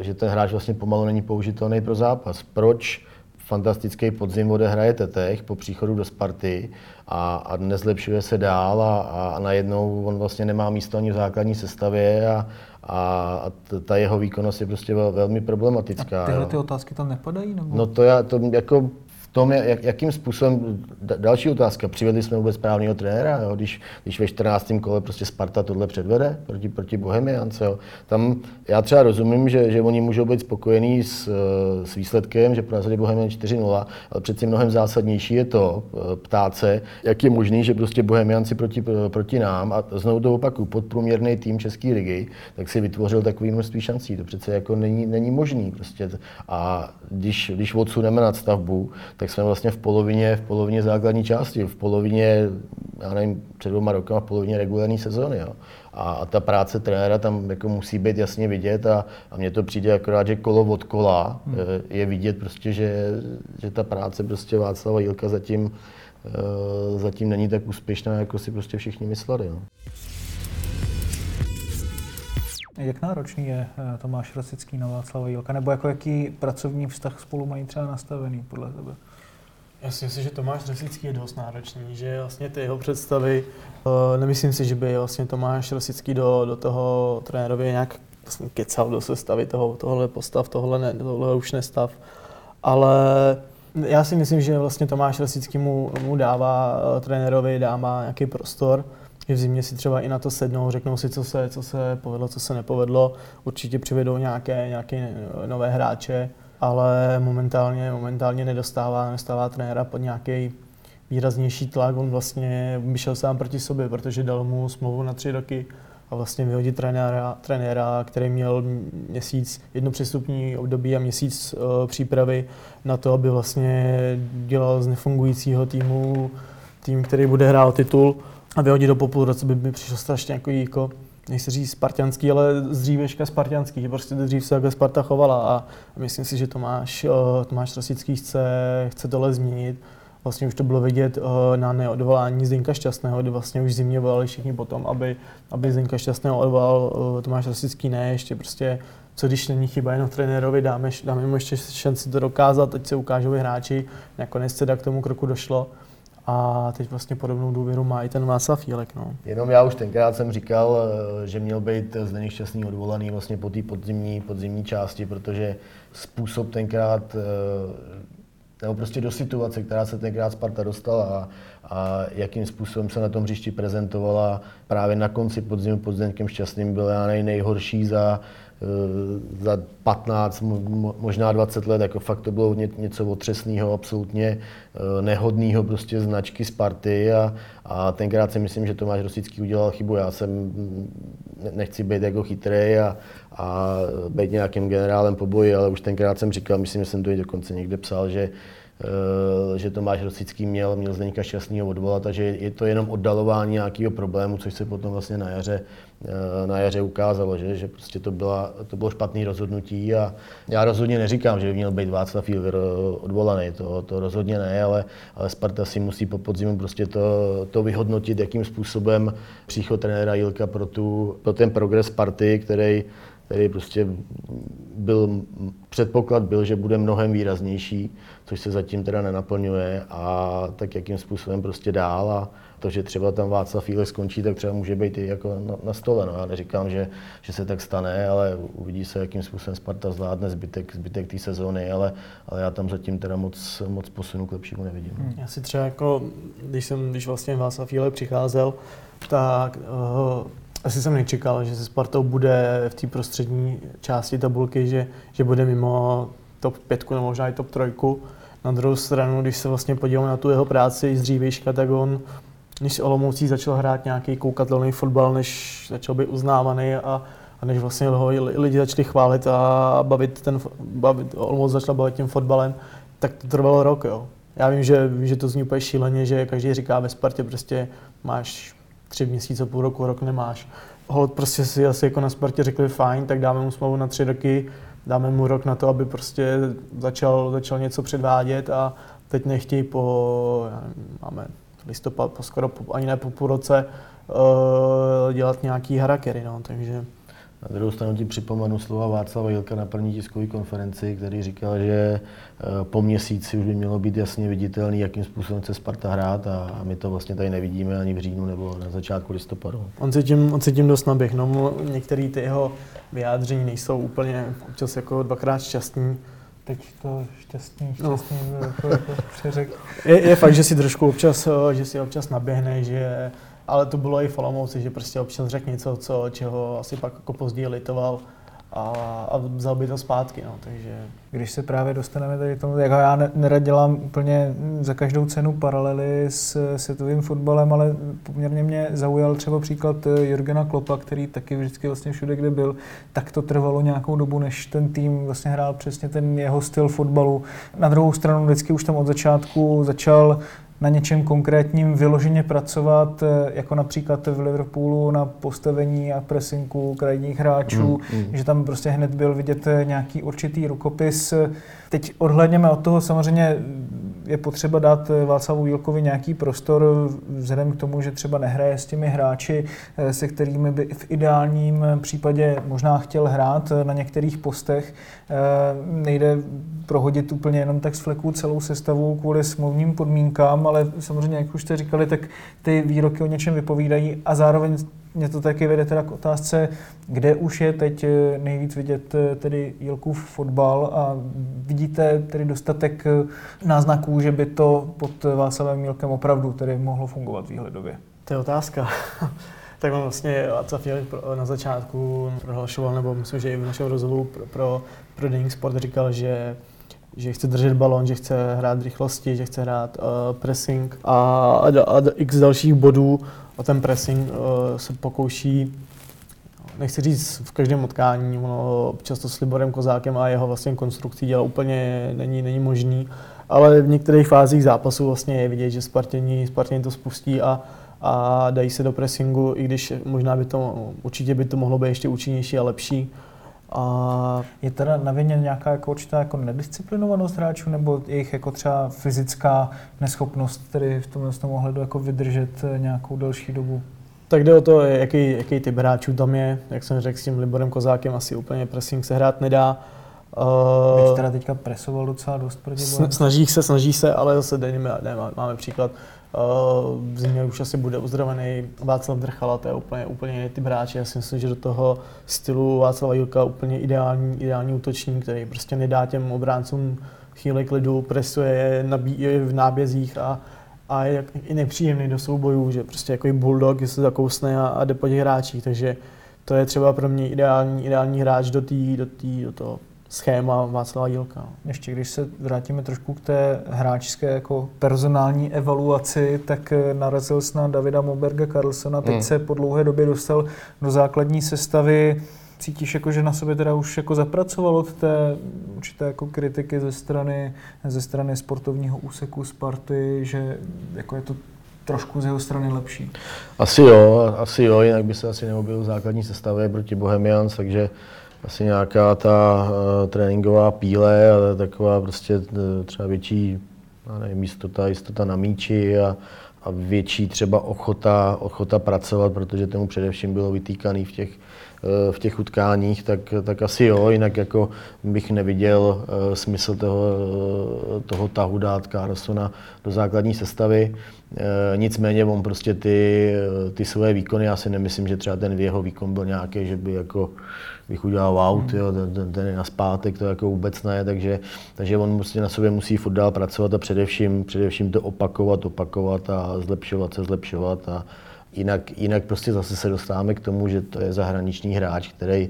že ten hráč vlastně pomalu není použitelný pro zápas. Proč fantastický podzim odehraje Tetech po příchodu do Sparty a, a nezlepšuje se dál a, a najednou on vlastně nemá místo ani v základní sestavě a, a, ta jeho výkonnost je prostě vel, velmi problematická. A tyhle ty otázky tam nepadají? Nebo? No to já, to jako tom, jak, jakým způsobem, další otázka, přivedli jsme vůbec správného trenéra, jo? Když, když ve 14. kole prostě Sparta tohle předvede proti, proti Bohemiance. Jo? Tam já třeba rozumím, že, že oni můžou být spokojení s, s výsledkem, že porazili Bohemian 4-0, ale přeci mnohem zásadnější je to eh, ptát se, jak je možný, že prostě Bohemianci proti, proti nám, a znovu to opaku, podprůměrný tým České ligy, tak si vytvořil takový množství šancí. To přece jako není, není možný. Prostě. A když, když odsuneme nadstavbu, tak tak jsme vlastně v polovině, v polovině základní části, v polovině, já nevím, před dvěma rokama, v polovině regulární sezóny. Jo. A, a, ta práce trenéra tam jako musí být jasně vidět a, a mně to přijde akorát, že kolo od kola hmm. Eh, je vidět prostě, že, že ta práce prostě Václava Jilka zatím, uh, zatím není tak úspěšná, jako si prostě všichni mysleli. No. Jak náročný je eh, Tomáš Rosický na Václava Jilka? Nebo jako jaký pracovní vztah spolu mají třeba nastavený podle tebe? Já si myslím, že Tomáš Rosický je dost náročný, že vlastně ty jeho představy, uh, nemyslím si, že by vlastně Tomáš Rosický do, do toho trenérově nějak vlastně kecal do sestavy toho, tohle postav, tohle, ne, tohle už nestav, ale já si myslím, že vlastně Tomáš Rosický mu, mu dává uh, trenérovi, dává nějaký prostor, že v zimě si třeba i na to sednou, řeknou si, co se, co se povedlo, co se nepovedlo, určitě přivedou nějaké, nějaké nové hráče, ale momentálně, momentálně nedostává, nedostává trenéra pod nějaký výraznější tlak. On vlastně by šel sám proti sobě, protože dal mu smlouvu na tři roky a vlastně vyhodit trenéra, trenéra který měl měsíc, jedno přestupní období a měsíc uh, přípravy na to, aby vlastně dělal z nefungujícího týmu tým, který bude hrát titul a vyhodit do po půl roce by mi přišlo strašně jako, jako nechci říct spartianský, ale z dříveška spartianský, že prostě dřív se takhle Sparta chovala a myslím si, že Tomáš, eh, Tomáš Rosický chce, chce tohle změnit. Vlastně už to bylo vidět eh, na neodvolání Zdenka Šťastného, kdy vlastně už zimě volali všichni potom, aby, aby Zdenka Šťastného odvolal eh, Tomáš Rosický ne, ještě prostě co když není chyba jenom trenérovi, dáme, dáme mu ještě šanci to dokázat, teď se ukážou hráči, nakonec teda k tomu kroku došlo. A teď vlastně podobnou důvěru má i ten Václav Jílek. No. Jenom já už tenkrát jsem říkal, eh, že měl být Zdeněk Šťastný odvolaný vlastně po té podzimní, podzimní části, protože způsob tenkrát, eh, nebo prostě do situace, která se tenkrát Sparta dostala a, a jakým způsobem se na tom hřišti prezentovala právě na konci podzimu pod Zdeňkem Šťastným byl já nej, nejhorší za, za 15, možná 20 let, jako fakt to bylo něco otřesného, absolutně eh, nehodného prostě značky Sparty a, a tenkrát si myslím, že Tomáš Rosický udělal chybu. Já jsem, nechci být jako chytrý a, a být nějakým generálem po boji, ale už tenkrát jsem říkal, myslím, že jsem to i dokonce někde psal, že Eh, že Tomáš Rosický měl, měl Zdeňka Šťastného odvolat a že je to jenom oddalování nějakého problému, což se potom vlastně na jaře, eh, na jaře ukázalo, že, že prostě to, byla, to bylo špatné rozhodnutí a já rozhodně neříkám, že by měl být Václav Jilver eh, odvolaný, to, to rozhodně ne, ale, ale Sparta si musí po podzimu prostě to, to vyhodnotit, jakým způsobem příchod trenéra Jilka pro, tu, pro ten progres Sparty, který který prostě byl, předpoklad byl, že bude mnohem výraznější, což se zatím teda nenaplňuje a tak jakým způsobem prostě dál a to, že třeba tam Václav Fílek skončí, tak třeba může být i jako na, na stole. No, já neříkám, že, že se tak stane, ale uvidí se, jakým způsobem Sparta zvládne zbytek, zbytek té sezóny, ale, ale já tam zatím teda moc, moc posunu k lepšímu nevidím. Hmm. Já si třeba jako, když jsem, když vlastně Václav Fílek přicházel, tak uh, asi jsem nečekal, že se Spartou bude v té prostřední části tabulky, že, že bude mimo top 5 nebo možná i top 3. Na druhou stranu, když se vlastně podíváme na tu jeho práci z dřívějška, tak on, když s Olomoucí začal hrát nějaký koukatelný fotbal, než začal být uznávaný a, a než vlastně ho lidi začali chválit a bavit ten, bavit, Olomouc začal bavit tím fotbalem, tak to trvalo rok, jo. Já vím, že, že to zní úplně šíleně, že každý říká ve Spartě prostě máš tři měsíce, půl roku, rok nemáš. Hold prostě si asi jako na Spartě řekli fajn, tak dáme mu smlouvu na tři roky, dáme mu rok na to, aby prostě začal, začal něco předvádět a teď nechtějí po, nevím, máme listopad, po skoro po, ani ne po půl roce, uh, dělat nějaký harakery, no, takže na druhou stranu ti připomenu slova Václava Jilka na první tiskové konferenci, který říkal, že eh, po měsíci už by mělo být jasně viditelný, jakým způsobem chce Sparta hrát a my to vlastně tady nevidíme ani v říjnu nebo na začátku listopadu. On se tím, on se tím dost naběh. No, některé ty jeho vyjádření nejsou úplně občas jako dvakrát šťastní. Teď to šťastný, šťastný no. jako, jako přeřek. Je, je, fakt, že si trošku občas, eh, že si občas naběhne, že ale to bylo i v Olomouci, že prostě občas řekl něco, co, čeho asi pak jako později litoval a, a vzal by to zpátky, no, takže... Když se právě dostaneme tady k tomu, jak já nerad dělám úplně za každou cenu paralely s světovým fotbalem, ale poměrně mě zaujal třeba příklad Jurgena Klopa, který taky vždycky vlastně všude, kde byl, tak to trvalo nějakou dobu, než ten tým vlastně hrál přesně ten jeho styl fotbalu. Na druhou stranu vždycky už tam od začátku začal na něčem konkrétním vyloženě pracovat, eh, jako například v Liverpoolu na postavení a presinku krajních hráčů, mm, mm. že tam prostě hned byl vidět eh, nějaký určitý rukopis. Teď odhledněme od toho, samozřejmě je potřeba dát eh, Václavu Vílkovi nějaký prostor vzhledem k tomu, že třeba nehraje s těmi hráči, se kterými by v ideálním případě možná chtěl hrát na některých postech. Nejde prohodit úplně jenom tak z fleku celou sestavu kvůli smluvním podmínkám, ale samozřejmě, jak už jste říkali, tak ty výroky o něčem vypovídají a zároveň mě to taky vede teda k otázce, kde už je teď eh, nejvíc vidět eh, tedy Jilkův fotbal a vidíte tedy dostatek eh, náznaků, že by to pod Václavem Jilkem opravdu tedy mohlo fungovat výhledově? To je otázka. tak on vlastně Václav Jilk na začátku prohlašoval, nebo myslím, že i v našem rozhovoru pro, pro, pro Deník Sport říkal, že že chce držet balon, že chce hrát rychlosti, že chce hrát uh, pressing a, a, a x dalších bodů a ten pressing uh, se pokouší nechci říct v každém utkání, ono občas to s Liborem Kozákem a jeho vlastně konstrukcí dělá úplně není, není možný, ale v některých fázích zápasu vlastně je vidět, že Spartěni, Spartěni to spustí a, a dají se do pressingu, i když možná by to, určitě by to mohlo být ještě účinnější a lepší. A je teda na vině nějaká jako určitá jako nedisciplinovanost hráčů nebo jejich jako třeba fyzická neschopnost, tedy v tomhle tom ohledu jako vydržet eh, nějakou delší dobu? Tak jde o to, jaký, jaký typ hráčů tam je. Jak jsem řekl, s tím Liborem Kozákem asi úplně pressing se hrát nedá. Uh, teda teďka presoval docela dost proti Snaží se, snaží se, ale zase deníme, ne, máme příklad v zimě už asi bude uzdravený. Václav Drchala, to je úplně, úplně jiný typ. Já si myslím, že do toho stylu Václava Jilka úplně ideální, ideální útočník, který prostě nedá těm obráncům chvíli klidu, presuje je, nabí, je v nábězích a, a je i nepříjemný do soubojů, že prostě jako i bulldog, že se zakousne a, a jde po těch hráčích, takže to je třeba pro mě ideální, ideální hráč do, tý, do, tý, do toho schéma Václava Dílka. Ještě když se vrátíme trošku k té hráčské jako personální evaluaci, tak eh, narazil jsi na Davida Moberga Carlsona, teď hmm. se po dlouhé době dostal do základní sestavy. Cítíš, jako, že na sobě teda už jako zapracoval od té určité jako kritiky ze strany, ze strany sportovního úseku Sparty, že jako je to trošku z jeho strany lepší? Asi jo, asi jo, jinak by se asi neobjevil v základní sestavě proti Bohemians, takže asi nějaká ta uh, tréninková píle a taková prostě uh, třeba větší nevím, jistota, jistota na míči a, a větší třeba ochota, ochota pracovat, protože tomu především bylo vytýkaný v těch, uh, v těch utkáních, tak, tak asi jo, jinak jako bych neviděl smysl toho, toho tahu dát Carlsona do základní sestavy. Nicméně on prostě ty, ty své výkony, já si nemyslím, že třeba ten jeho výkon byl nějaký, že by jako bych udělal wow, hmm. tyjo, ten, ten je na zpátek, to jako vůbec ne, takže, takže on prostě na sobě musí furt dál pracovat a především, především to opakovat, opakovat a zlepšovat se, zlepšovat a jinak, jinak prostě zase se dostáváme k tomu, že to je zahraniční hráč, který,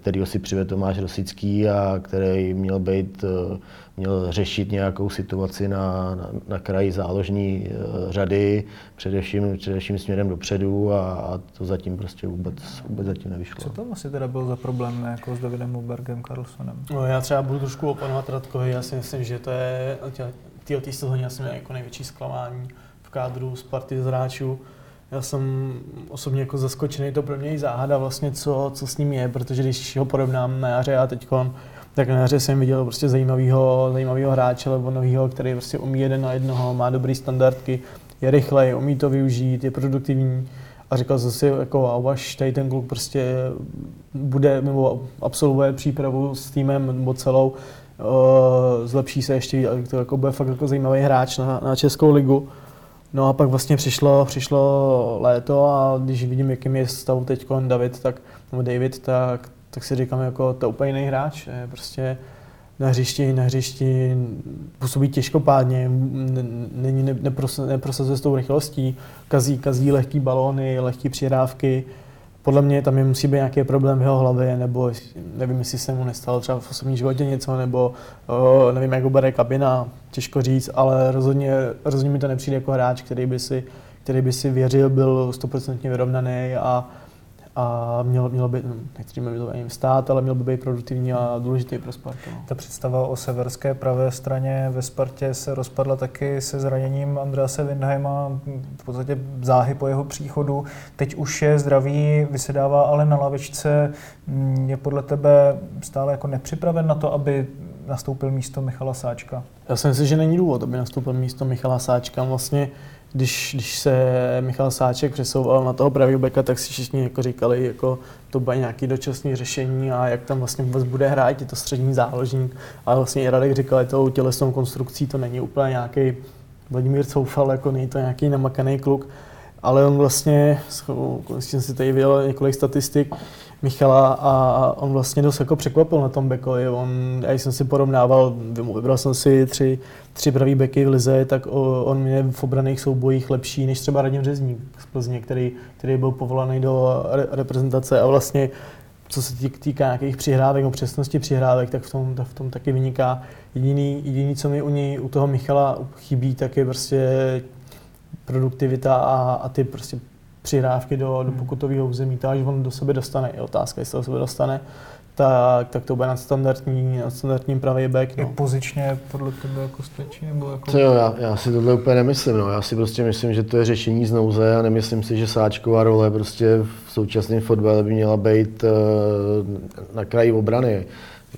kterýho si přivede Tomáš Rosický a který měl být, eh, měl řešit nějakou situaci na, na, na kraji záložní eh, řady, především, především směrem dopředu a, a to zatím prostě vůbec, vůbec zatím nevyšlo. Co to asi teda byl za problém jako s Davidem Mulbergem Carlsonem? No, já třeba budu trošku opanovat Radkovi, já si myslím, že to je ty té sezóně asi jako největší zklamání v kádru Sparty z hráčů. Já jsem osobně jako zaskočený, to pro mě i záhada vlastně, co, co s ním je, protože když ho porovnám na jaře a teďkon, tak na jaře jsem viděl prostě zajímavého, zajímavého hráče, nebo nového, který prostě umí jeden na jednoho, má dobrý standardky, je rychlej, umí to využít, je produktivní. A říkal jsem si, jako, až tady ten kluk prostě bude, nebo absolvuje přípravu s týmem nebo celou, uh, zlepší se ještě, to jako bude fakt jako zajímavý hráč na, na Českou ligu. No a pak vlastně přišlo, přišlo léto a když vidím, jakým je stav teď David, tak, nebo David, tak, tak si říkám, jako to úplně jiný hráč. Prostě na hřišti, na hřišti působí těžkopádně, není, neprosazuje s tou rychlostí, kazí, kazí lehký balóny, lehké přihrávky, podle mě tam je musí být nějaký problém v jeho hlavě, nebo nevím, jestli se mu nestalo třeba v osobním životě něco, nebo o, nevím, jak ho bere kabina, těžko říct, ale rozhodně, rozhodně mi to nepřijde jako hráč, který by si, který by si věřil, byl stoprocentně vyrovnaný a, a měl, měl by, no, nechci to ani stát, ale měl by být produktivní a důležitý pro Spartu. No. Ta představa o severské pravé straně ve Spartě se rozpadla taky se zraněním Andrease Windheima, v podstatě záhy po jeho příchodu. Teď už je zdravý, vysedává ale na lavičce. Je podle tebe stále jako nepřipraven na to, aby nastoupil místo Michala Sáčka? Já si myslím, že není důvod, aby nastoupil místo Michala Sáčka. Vlastně když, když se Michal Sáček přesouval na toho pravého beka, tak si všichni jako říkali, jako to bude nějaké dočasné řešení a jak tam vlastně vůbec bude hrát, je to střední záložník. Ale vlastně i Radek říkal, že tou tělesnou konstrukcí to není úplně nějaký Vladimír Coufal, jako není to nějaký namakaný kluk, ale on vlastně, jsem si tady viděl několik statistik, Michala a on vlastně dost jako překvapil na tom bekovi. On, já jsem si porovnával, vybral jsem si tři, tři pravý beky v lize, tak on mě v obraných soubojích lepší než třeba Radim Řezník z Plzně, který, který byl povolaný do reprezentace a vlastně co se týká nějakých přihrávek, o přesnosti přihrávek, tak v tom, v tom taky vyniká. Jediný, jediný, co mi u něj, u toho Michala chybí, tak je prostě produktivita a, a ty prostě přihrávky do, do hmm. pokutového území, to až on do sebe dostane, je otázka, jestli do sebe dostane, tak, tak to bude na standardní, na standardním pravý back. No. Pozičně podle tebe jako stačí? Nebo jako... To jo, já, já, si tohle úplně nemyslím. No. Já si prostě myslím, že to je řešení z nouze a nemyslím si, že sáčková role prostě v současném fotbale by měla být uh, na kraji obrany.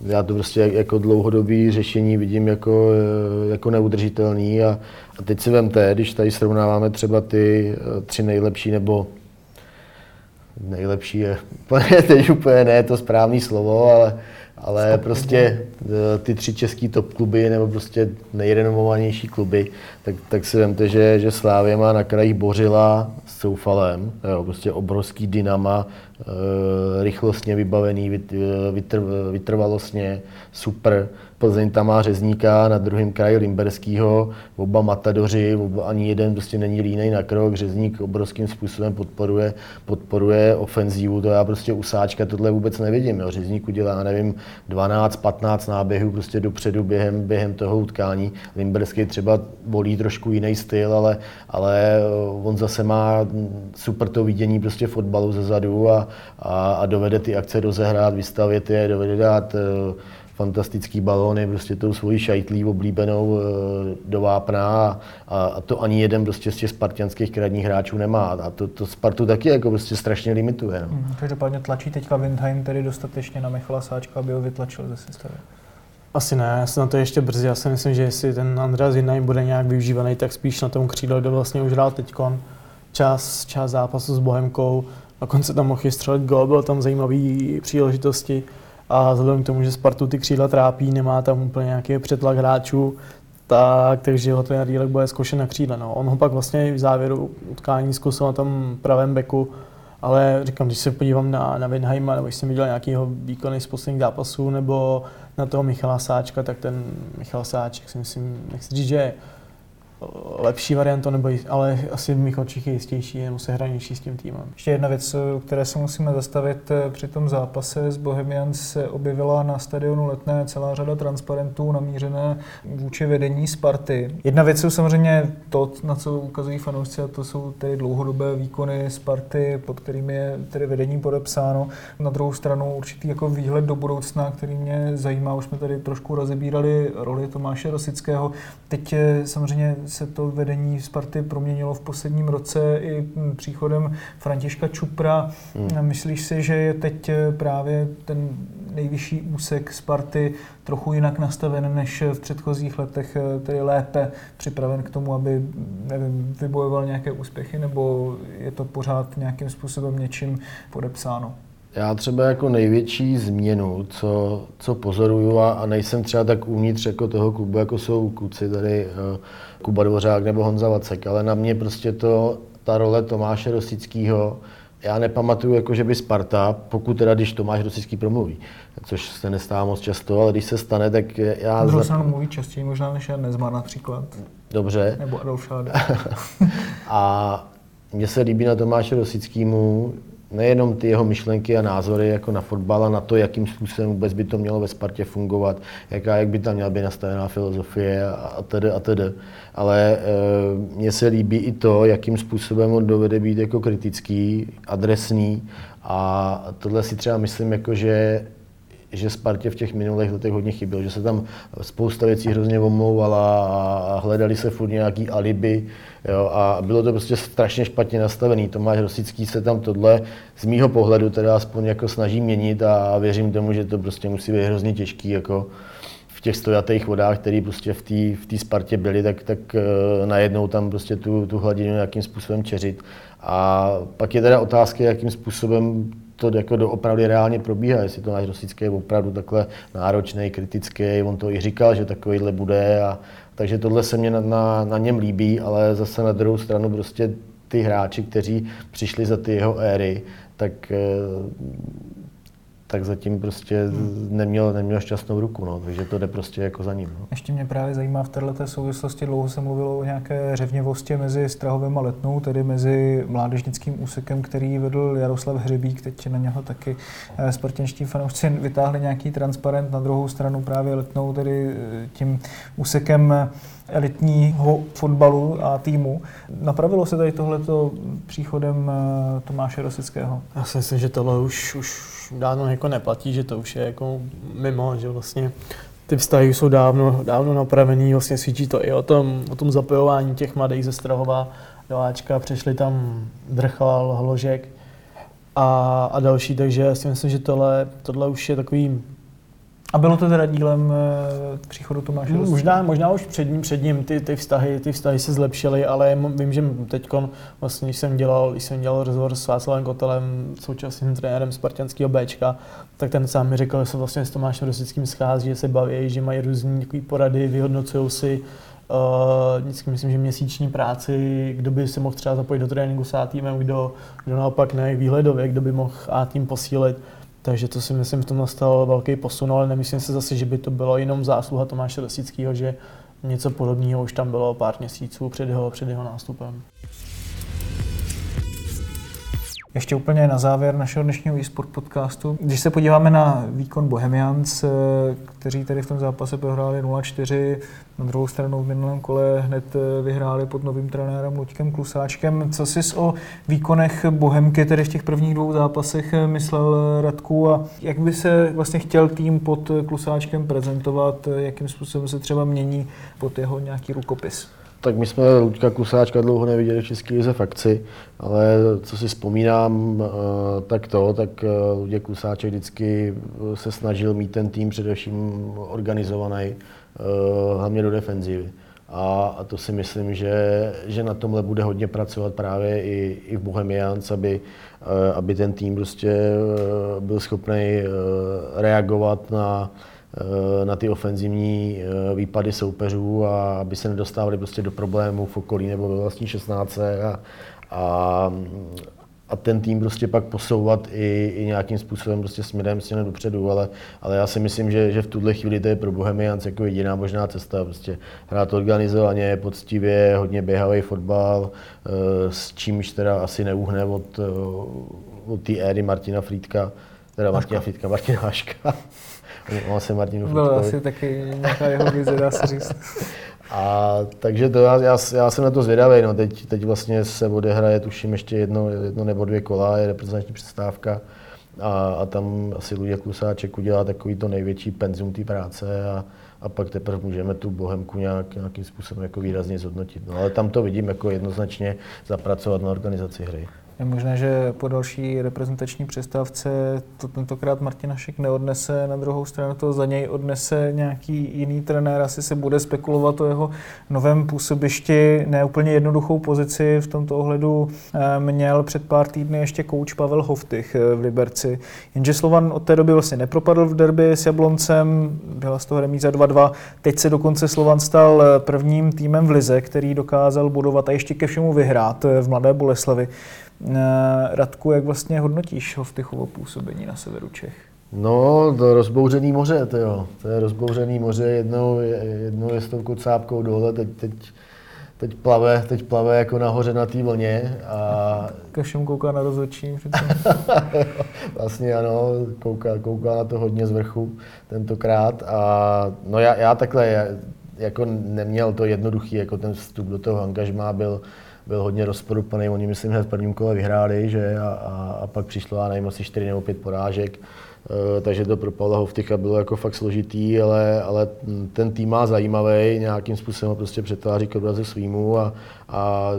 Já to prostě jako dlouhodobý řešení vidím jako, eh, jako neudržitelný a, a teď si vemte, když tady srovnáváme třeba ty eh, tři nejlepší nebo nejlepší je, teď úplně ne to správné slovo, ale, ale prostě eh, ty tři český top kluby nebo prostě nejrenomovanější kluby, tak, tak si vemte, že, že Slávě má na krajích Bořila s Soufalem, jo, prostě obrovský dynama, e, rychlostně vybavený, vytr, vytrvalostně, super. Plzeň tam má řezníka, na druhém kraji Limberskýho, oba matadoři, oba, ani jeden prostě není línej na krok, řezník obrovským způsobem podporuje, podporuje ofenzívu, to já prostě u Sáčka tohle vůbec nevidím. Jo. Řezník udělá, nevím, 12-15 náběhů prostě dopředu během, během toho utkání. Limberský třeba volí trošku jiný styl, ale, ale on zase má super to vidění prostě fotbalu ze zadu a, a, a dovede ty akce rozehrát, vystavět je, dovede dát uh, fantastický balóny, prostě tou svojí šajtlí oblíbenou e, do vápna a, a, to ani jeden prostě z těch spartianských kradních hráčů nemá. A to, to Spartu taky jako prostě strašně limituje. No. Hmm, každopádně tlačí teďka Windheim tedy dostatečně na Michala Sáčka, aby ho vytlačil ze sestavy. Asi ne, já se na to ještě brzy. Já si myslím, že jestli ten Andreas Windheim bude nějak využívaný, tak spíš na tom křídle, kde vlastně už hrál teďkon čas, čas zápasu s Bohemkou. Na konci tam mohl střelit gol, bylo tam zajímavé příležitosti. A vzhledem k tomu, že Spartu ty křídla trápí, nemá tam úplně nějaký přetlak hráčů, tak, takže ho ten Dílek bude zkoušet na křídle. No. On ho pak vlastně v závěru utkání zkusil na tom pravém beku, ale říkám, když se podívám na, na Winheima, nebo když jsem viděl nějakýho výkony z posledních zápasů, nebo na toho Michala Sáčka, tak ten Michal Sáček si myslím, nechci říct, že lepší variantu, nebo, ale asi v mých očích je jistější nebo sehranější s tím týmem. Ještě jedna věc, které se musíme zastavit eh, při tom zápase s Bohemians se objevila na stadionu Letné celá řada transparentů namířené vůči vedení Sparty. Jedna věc jsou samozřejmě to, na co ukazují fanoušci, a to jsou tedy dlouhodobé výkony Sparty, pod kterými je tedy vedení podepsáno. Na druhou stranu určitý jako výhled do budoucna, který mě zajímá, už jsme tady trošku rozebírali roli Tomáše Rosického. Teď samozřejmě se to vedení Sparty proměnilo v posledním roce i příchodem Františka Čupra. Hmm. Myslíš si, že je teď právě ten nejvyšší úsek Sparty trochu jinak nastaven než v předchozích letech, tedy lépe připraven k tomu, aby nevím, vybojoval nějaké úspěchy, nebo je to pořád nějakým způsobem něčím podepsáno? Já třeba jako největší změnu, co, co pozoruju a, a nejsem třeba tak uvnitř jako toho klubu, jako jsou kluci tady uh, Kuba Dvořák nebo Honza Vacek, ale na mě prostě to, ta role Tomáše Rosického, já nepamatuju, jako že by Sparta, pokud teda, když Tomáš Rosický promluví, což se nestává moc často, ale když se stane, tak já... Druhou stranu mluví častěji možná než Jan Nezmar například. Dobře. Nebo Adolf a mně se líbí na Tomáše Rosickýmu, nejenom ty jeho myšlenky a názory jako na fotbal a na to, jakým způsobem vůbec by to mělo ve Spartě fungovat, jaká, jak by tam měla být nastavená filozofie a tedy a tedy. Ale e, mně se líbí i to, jakým způsobem on dovede být jako kritický, adresný a tohle si třeba myslím, jako že že Spartě v těch minulých letech hodně chybělo, že se tam spousta věcí hrozně omlouvala a hledali se furt nějaký alibi jo, a bylo to prostě strašně špatně nastavený. Tomáš Rosický se tam tohle z mýho pohledu teda aspoň jako snaží měnit a věřím tomu, že to prostě musí být hrozně těžký jako v těch stojatých vodách, které prostě v té v tý Spartě byly, tak, tak uh, najednou tam prostě tu, tu hladinu nějakým způsobem čeřit. A pak je teda otázka, jakým způsobem to jako doopravdy reálně probíhá, jestli to náš Rosický je opravdu takhle náročný, kritický, on to i říkal, že takovýhle bude, a, takže tohle se mě na, na, na něm líbí, ale zase na druhou stranu prostě ty hráči, kteří přišli za ty jeho éry, tak eh, tak zatím prostě hmm. neměl, neměl šťastnou ruku, no, takže to jde prostě jako za ním. No. Ještě mě právě zajímá v této souvislosti, dlouho se mluvilo o nějaké řevněvosti mezi Strahovem a Letnou, tedy mezi mládežnickým úsekem, který vedl Jaroslav Hřebík, teď na něho taky eh, spartěnští fanoušci vytáhli nějaký transparent, na druhou stranu právě Letnou, tedy eh, tím úsekem elitního fotbalu a týmu. Napravilo se tady tohleto příchodem eh, Tomáše Rosického? Já si myslím, že tohle už, už dávno jako neplatí, že to už je jako mimo, že vlastně ty vztahy jsou dávno, dávno napravený, vlastně svědčí to i o tom, o tom zapojování těch mladých ze Strahova do Ačka, přišli tam Drchal, Hložek a, a další, takže já si myslím, že tohle, tohle už je takový a bylo to teda dílem e, příchodu Tomáše no, možná, možná už před ním, před ním ty, ty, vztahy, ty vztahy se zlepšily, ale vím, že teď, vlastně, když jsem dělal, když jsem dělal rozhovor s Václavem Kotelem, současným trenérem Spartanského Bčka, tak ten sám mi řekl, že se vlastně s Tomášem Rosickým schází, že se baví, že mají různé porady, vyhodnocují si Uh, vždycky myslím, že měsíční práci, kdo by se mohl třeba zapojit do tréninku s A týmem, kdo, kdo naopak ne, výhledově, kdo by mohl A tým posílit. Takže to si myslím, že to nastal velký posun, ale nemyslím si zase, že by to bylo jenom zásluha Tomáše Lesického, že něco podobného už tam bylo pár měsíců před jeho, před jeho nástupem. Ještě úplně na závěr našeho dnešního e-sport podcastu. Když se podíváme na výkon Bohemians, eh, kteří tady v tom zápase prohráli 0-4, na druhou stranu v minulém kole hned eh, vyhráli pod novým trenérem Luďkem Klusáčkem. Co jsi o výkonech Bohemky tedy v těch prvních dvou zápasech eh, myslel Radku a jak by se vlastně chtěl tým pod Klusáčkem prezentovat, jakým způsobem se třeba mění pod jeho nějaký rukopis? Tak my jsme Luďka Kusáčka dlouho neviděli v České lize v akci, ale co si vzpomínám, eh, tak to, tak eh, Luděk Kusáček vždycky eh, se snažil mít ten tým především organizovaný, hlavně do defenzivy. A, to si myslím, že, že na tomhle bude hodně pracovat právě i, i v Bohemians, aby, aby ten tým prostě byl schopný reagovat na, na ty ofenzivní eh, výpady soupeřů a aby se nedostávali prostě do problémů v okolí nebo ve vlastní 16. A, a, a ten tým prostě pak posouvat i, i nějakým způsobem prostě směrem, směrem dopředu, ale, ale já si myslím, že, že v tuhle chvíli to je pro Bohemians jako jediná možná cesta, prostě hrát organizovaně, poctivě, hodně běhavý fotbal, eh, s čímž teda asi neuhne od, eh, od té éry Martina Frýdka, teda Martina Frýdka, Martina Haška. Mám se Martinu Byl asi taky nějaká jeho vize, dá se říct. A takže to já, já, já jsem na to zvědavý. No. Teď, teď vlastně se odehraje, tuším, ještě jedno, jedno nebo dvě kola, je reprezentační přestávka. A, a tam asi Luděk Klusáček udělá takový to největší penzum té práce a, a pak teprve můžeme tu bohemku nějak, nějakým způsobem jako výrazně zhodnotit. No, ale tam to vidím jako jednoznačně zapracovat na organizaci hry. Je možné, že po další reprezentační přestávce to tentokrát Martin Hašek neodnese, na druhou stranu to za něj odnese nějaký jiný trenér, asi se bude spekulovat o jeho novém působišti, neúplně jednoduchou pozici v tomto ohledu eh, měl před pár týdny ještě kouč Pavel Hoftych eh, v Liberci, jenže Slovan od té doby vlastně nepropadl v derby s Jabloncem, byla z toho remíza 2-2, teď se dokonce Slovan stal eh, prvním týmem v Lize, který dokázal budovat a ještě ke všemu vyhrát v Mladé Boleslavi. Eh, Radku, jak vlastně hodnotíš ho v Tychovo působení na severu Čech? No, to rozbouřený moře, to jo. To je rozbouřený moře, jednou, jednou je s tou kocápkou dole, teď, teď, teď, plave, teď plave jako nahoře na té vlně. A... Kašem kouká na rozhodčí. vlastně ano, kouká, kouká na to hodně z vrchu tentokrát. A no já, já takhle, jako neměl to jednoduchý, jako ten vstup do toho angažmá byl, byl hodně rozporuplný. Oni, myslím, hned v prvním kole vyhráli, že? A, a, a pak přišlo, já nevím, asi 4 nebo 5 porážek. E, takže to pro Pavla Hovtycha bylo jako fakt složitý, ale, ale ten tým má zajímavý, nějakým způsobem ho prostě přetváří k obrazu svýmu a, a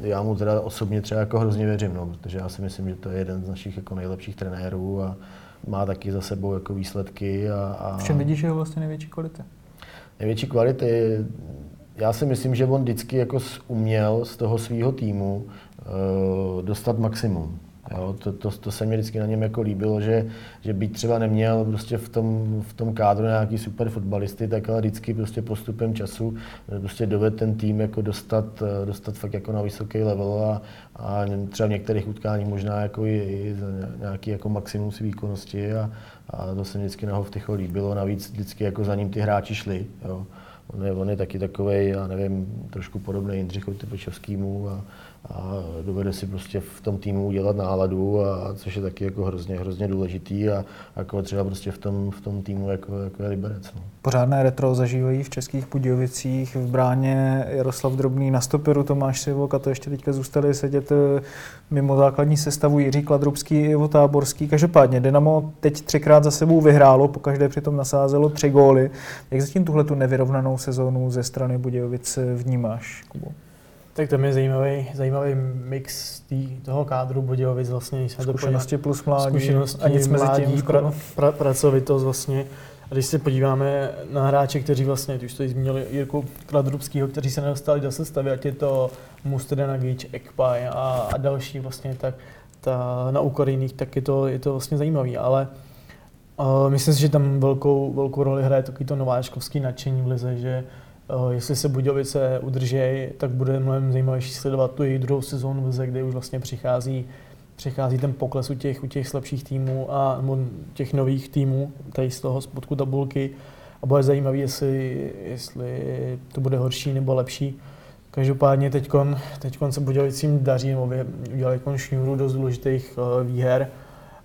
já mu teda osobně třeba jako hrozně věřím, no, protože já si myslím, že to je jeden z našich jako nejlepších trenérů a má taky za sebou jako výsledky. A, a... V čem vidíš jeho vlastně největší kvality? Největší kvality já si myslím, že on vždycky jako uměl z toho svého týmu uh, dostat maximum. Jo, to, to, to, se mi vždycky na něm jako líbilo, že, že byť třeba neměl prostě v tom, v tom kádru nějaký super fotbalisty, tak ale vždycky prostě postupem času eh, prostě dovede ten tým jako dostat, eh, dostat fakt jako na vysoký level a, a třeba v některých utkáních možná jako i, i nějaký jako maximum své výkonnosti a, a to se mi vždycky na Hovtycho líbilo, navíc vždycky jako za ním ty hráči šli. Jo. On je, on je taky takový, já nevím, trošku podobný Jindřichovi Tepečovskému a, a dovede si prostě v tom týmu udělat náladu, a, což je taky jako hrozně, hrozně důležitý a jako třeba prostě v tom, v tom týmu jako, jako je Liberec. No. Pořádné retro zažívají v Českých Budějovicích, v bráně Jaroslav Drobný na stoperu, Tomáš Sivok a to ještě teďka zůstali sedět eh, mimo základní sestavu Jiří Kladrubský i Ivo Táborský. Každopádně Dynamo teď třikrát za sebou vyhrálo, pokaždé přitom nasázelo tři góly. Jak zatím tuhle tu nevyrovnanou sezónu ze strany Budějovic vnímáš, Kubo? Tak tam je zajímavý, zajímavý mix tý, toho kádru Budějovic vlastně. Jsme zkušenosti plus mládí zkušenosti a nic mezi tím. Pra, pra, pracovitost vlastně. A když se podíváme na hráče, kteří vlastně, už to zmínili Jirku Kladrubského, kteří se nedostali do sestavy, ať je to Mustedenagič, Ekpaj a, a další vlastně, tak ta, na úkor jiných, tak je to, je to vlastně zajímavý. Ale myslím si, že tam velkou, velkou roli hraje takový to nováčkovský nadšení v lize, že uh, jestli se Budějovice udrží, tak bude mnohem zajímavější sledovat tu jejich druhou sezónu v lize, kde už vlastně přichází přichází ten pokles u těch, u těch slabších týmů a nebo těch nových týmů, tady z toho spodku tabulky. A bude zajímavé, jestli, jestli to bude horší nebo lepší. Každopádně teď se Budějovicím daří, nebo udělali šňůru dost důležitých uh, výher,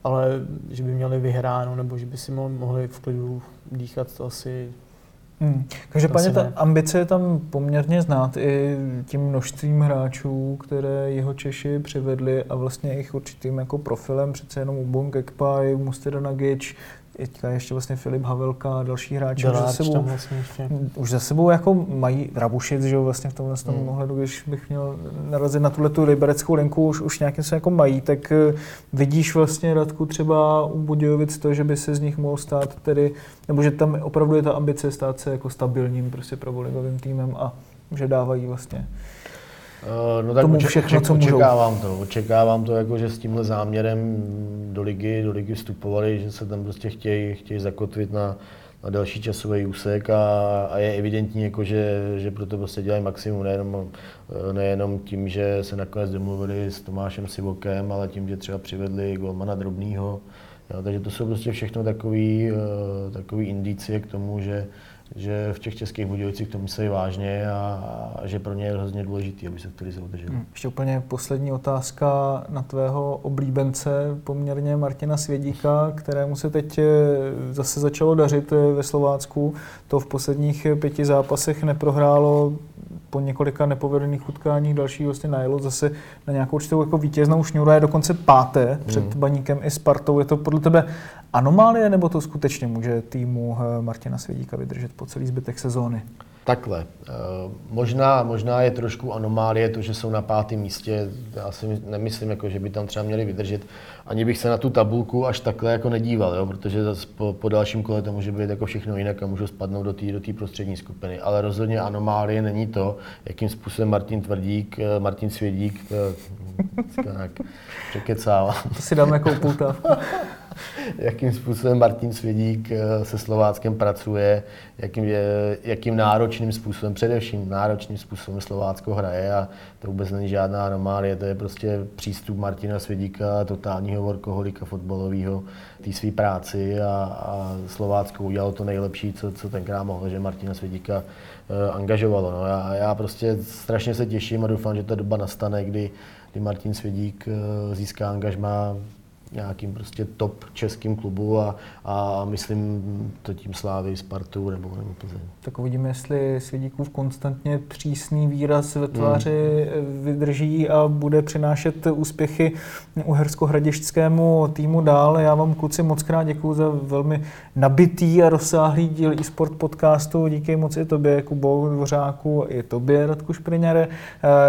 ale že by měli vyhráno, nebo že by si mohli v klidu dýchat, to asi Hmm. Každopádně ta ambice je tam poměrně znát i tím množstvím hráčů, které jeho Češi přivedli a vlastně jejich určitým jako profilem, přece jenom Ubong Ekpaj, Musteda Nagic, teďka ještě vlastně Filip Havelka a další hráči už za sebou, vlastně už za sebou jako mají Rabušic, že jo, vlastně v tomhle tom hmm. ohledu, když bych měl narazit na tuhle tu libereckou linku, už, už nějakým se jako mají, tak eh, vidíš vlastně Radku třeba u Budějovic to, že by se z nich mohl stát tedy, nebo že tam opravdu je ta ambice stát se jako stabilním prostě prvoligovým týmem a že dávají vlastně no tak tomu všechno, oček, co můžou. Očekávám to, očekávám to, jako, že s tímhle záměrem do ligy, do ligy vstupovali, že se tam prostě chtějí, chtějí zakotvit na, na delší časový úsek a, a je evidentní, jako že, že proto prostě dělají maximum, nejenom, nejenom tím, že se nakonec domluvili s Tomášem Sivokem, ale tím, že třeba přivedli golmana Drobnýho. Jo, takže to jsou prostě všechno takové takový indicie k tomu, že, že v těch českých Budějovicích to myslí vážně a, a že pro ně je hrozně důležité, aby se v lize udrželi. Hmm. Ještě úplně poslední otázka na tvého oblíbence, poměrně Martina Svědíka, kterému se teď eh, zase začalo dařit eh, ve Slovácku. To v posledních pěti zápasech neprohrálo po několika nepovedených utkáních další vlastně najelo zase na nějakou určitou jako vítěznou šňůru je dokonce páté před hmm. Baníkem i Spartou. Je to podle tebe anomálie, nebo to skutečně může týmu eh, Martina Svědíka vydržet po celý zbytek sezóny? Takhle. Eh, možná, možná je trošku anomálie to, že jsou na pátém místě. Já si nemyslím, jako, že by tam třeba měli vydržet. Ani bych se na tu tabulku až takhle jako nedíval, jo? protože po, po, dalším kole to může být jako všechno jinak a můžu spadnout do té do prostřední skupiny. Ale rozhodně anomálie není to, jakým způsobem Martin Tvrdík, eh, Martin Svědík, tak překecává. To si dáme jako. jakým způsobem Martin Svědík eh, se Slováckem pracuje, jakým, je, jakým náročným způsobem, především náročným způsobem Slovácko hraje a to vůbec není žádná anomálie, to je prostě přístup Martina Svědíka, totálního workoholika fotbalového, té své práci a, a Slovácko udělalo to nejlepší, co, co tenkrát mohlo, že Martina Svědíka uh, angažovalo. No. Já, já prostě strašně se těším a doufám, že ta doba nastane, kdy, kdy Martin Svědík uh, získá angažma nějakým prostě top českým klubu a, a myslím to tím Slávy, Spartu nebo, nebo Plzeň. Tak uvidíme, jestli Svědíkův konstantně přísný výraz ve tváři hmm. vydrží a bude přinášet úspěchy uhersko-hradišťskému týmu dál. Já vám kluci moc krát děkuji za velmi nabitý a rozsáhlý díl i sport podcastu. Díky moc i tobě, Kubo Dvořáku, i tobě, Radku Špriňare.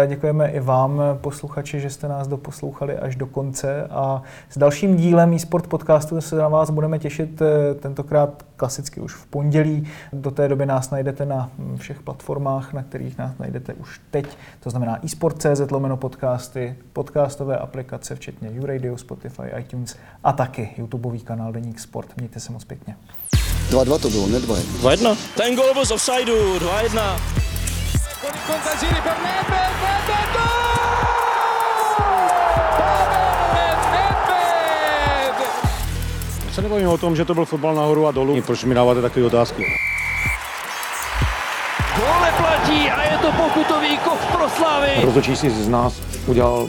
Eh, děkujeme i vám, posluchači, že jste nás doposlouchali až do konce a s dalším dílem eSport podcastu se na vás budeme těšit eh, tentokrát klasicky už v pondělí. Do té doby nás najdete na všech platformách, na kterých nás najdete už teď. To znamená eSport.cz, lomeno podcasty, podcastové aplikace, včetně YouRadio, Spotify, iTunes a taky YouTubeový kanál Deník Sport. Mějte se moc pěkně. 2-2 to bylo, ne 2-1. 2-1. Ten gol byl z offsideu, 2-1. Con il contagiri per Nedved, Nedved, Se nebavíme o tom, že to byl fotbal nahoru a dolů. Proč mi dáváte takové otázky? Gol neplatí a je to pokutový kov pro Slavy. Rozhodčí si z nás udělal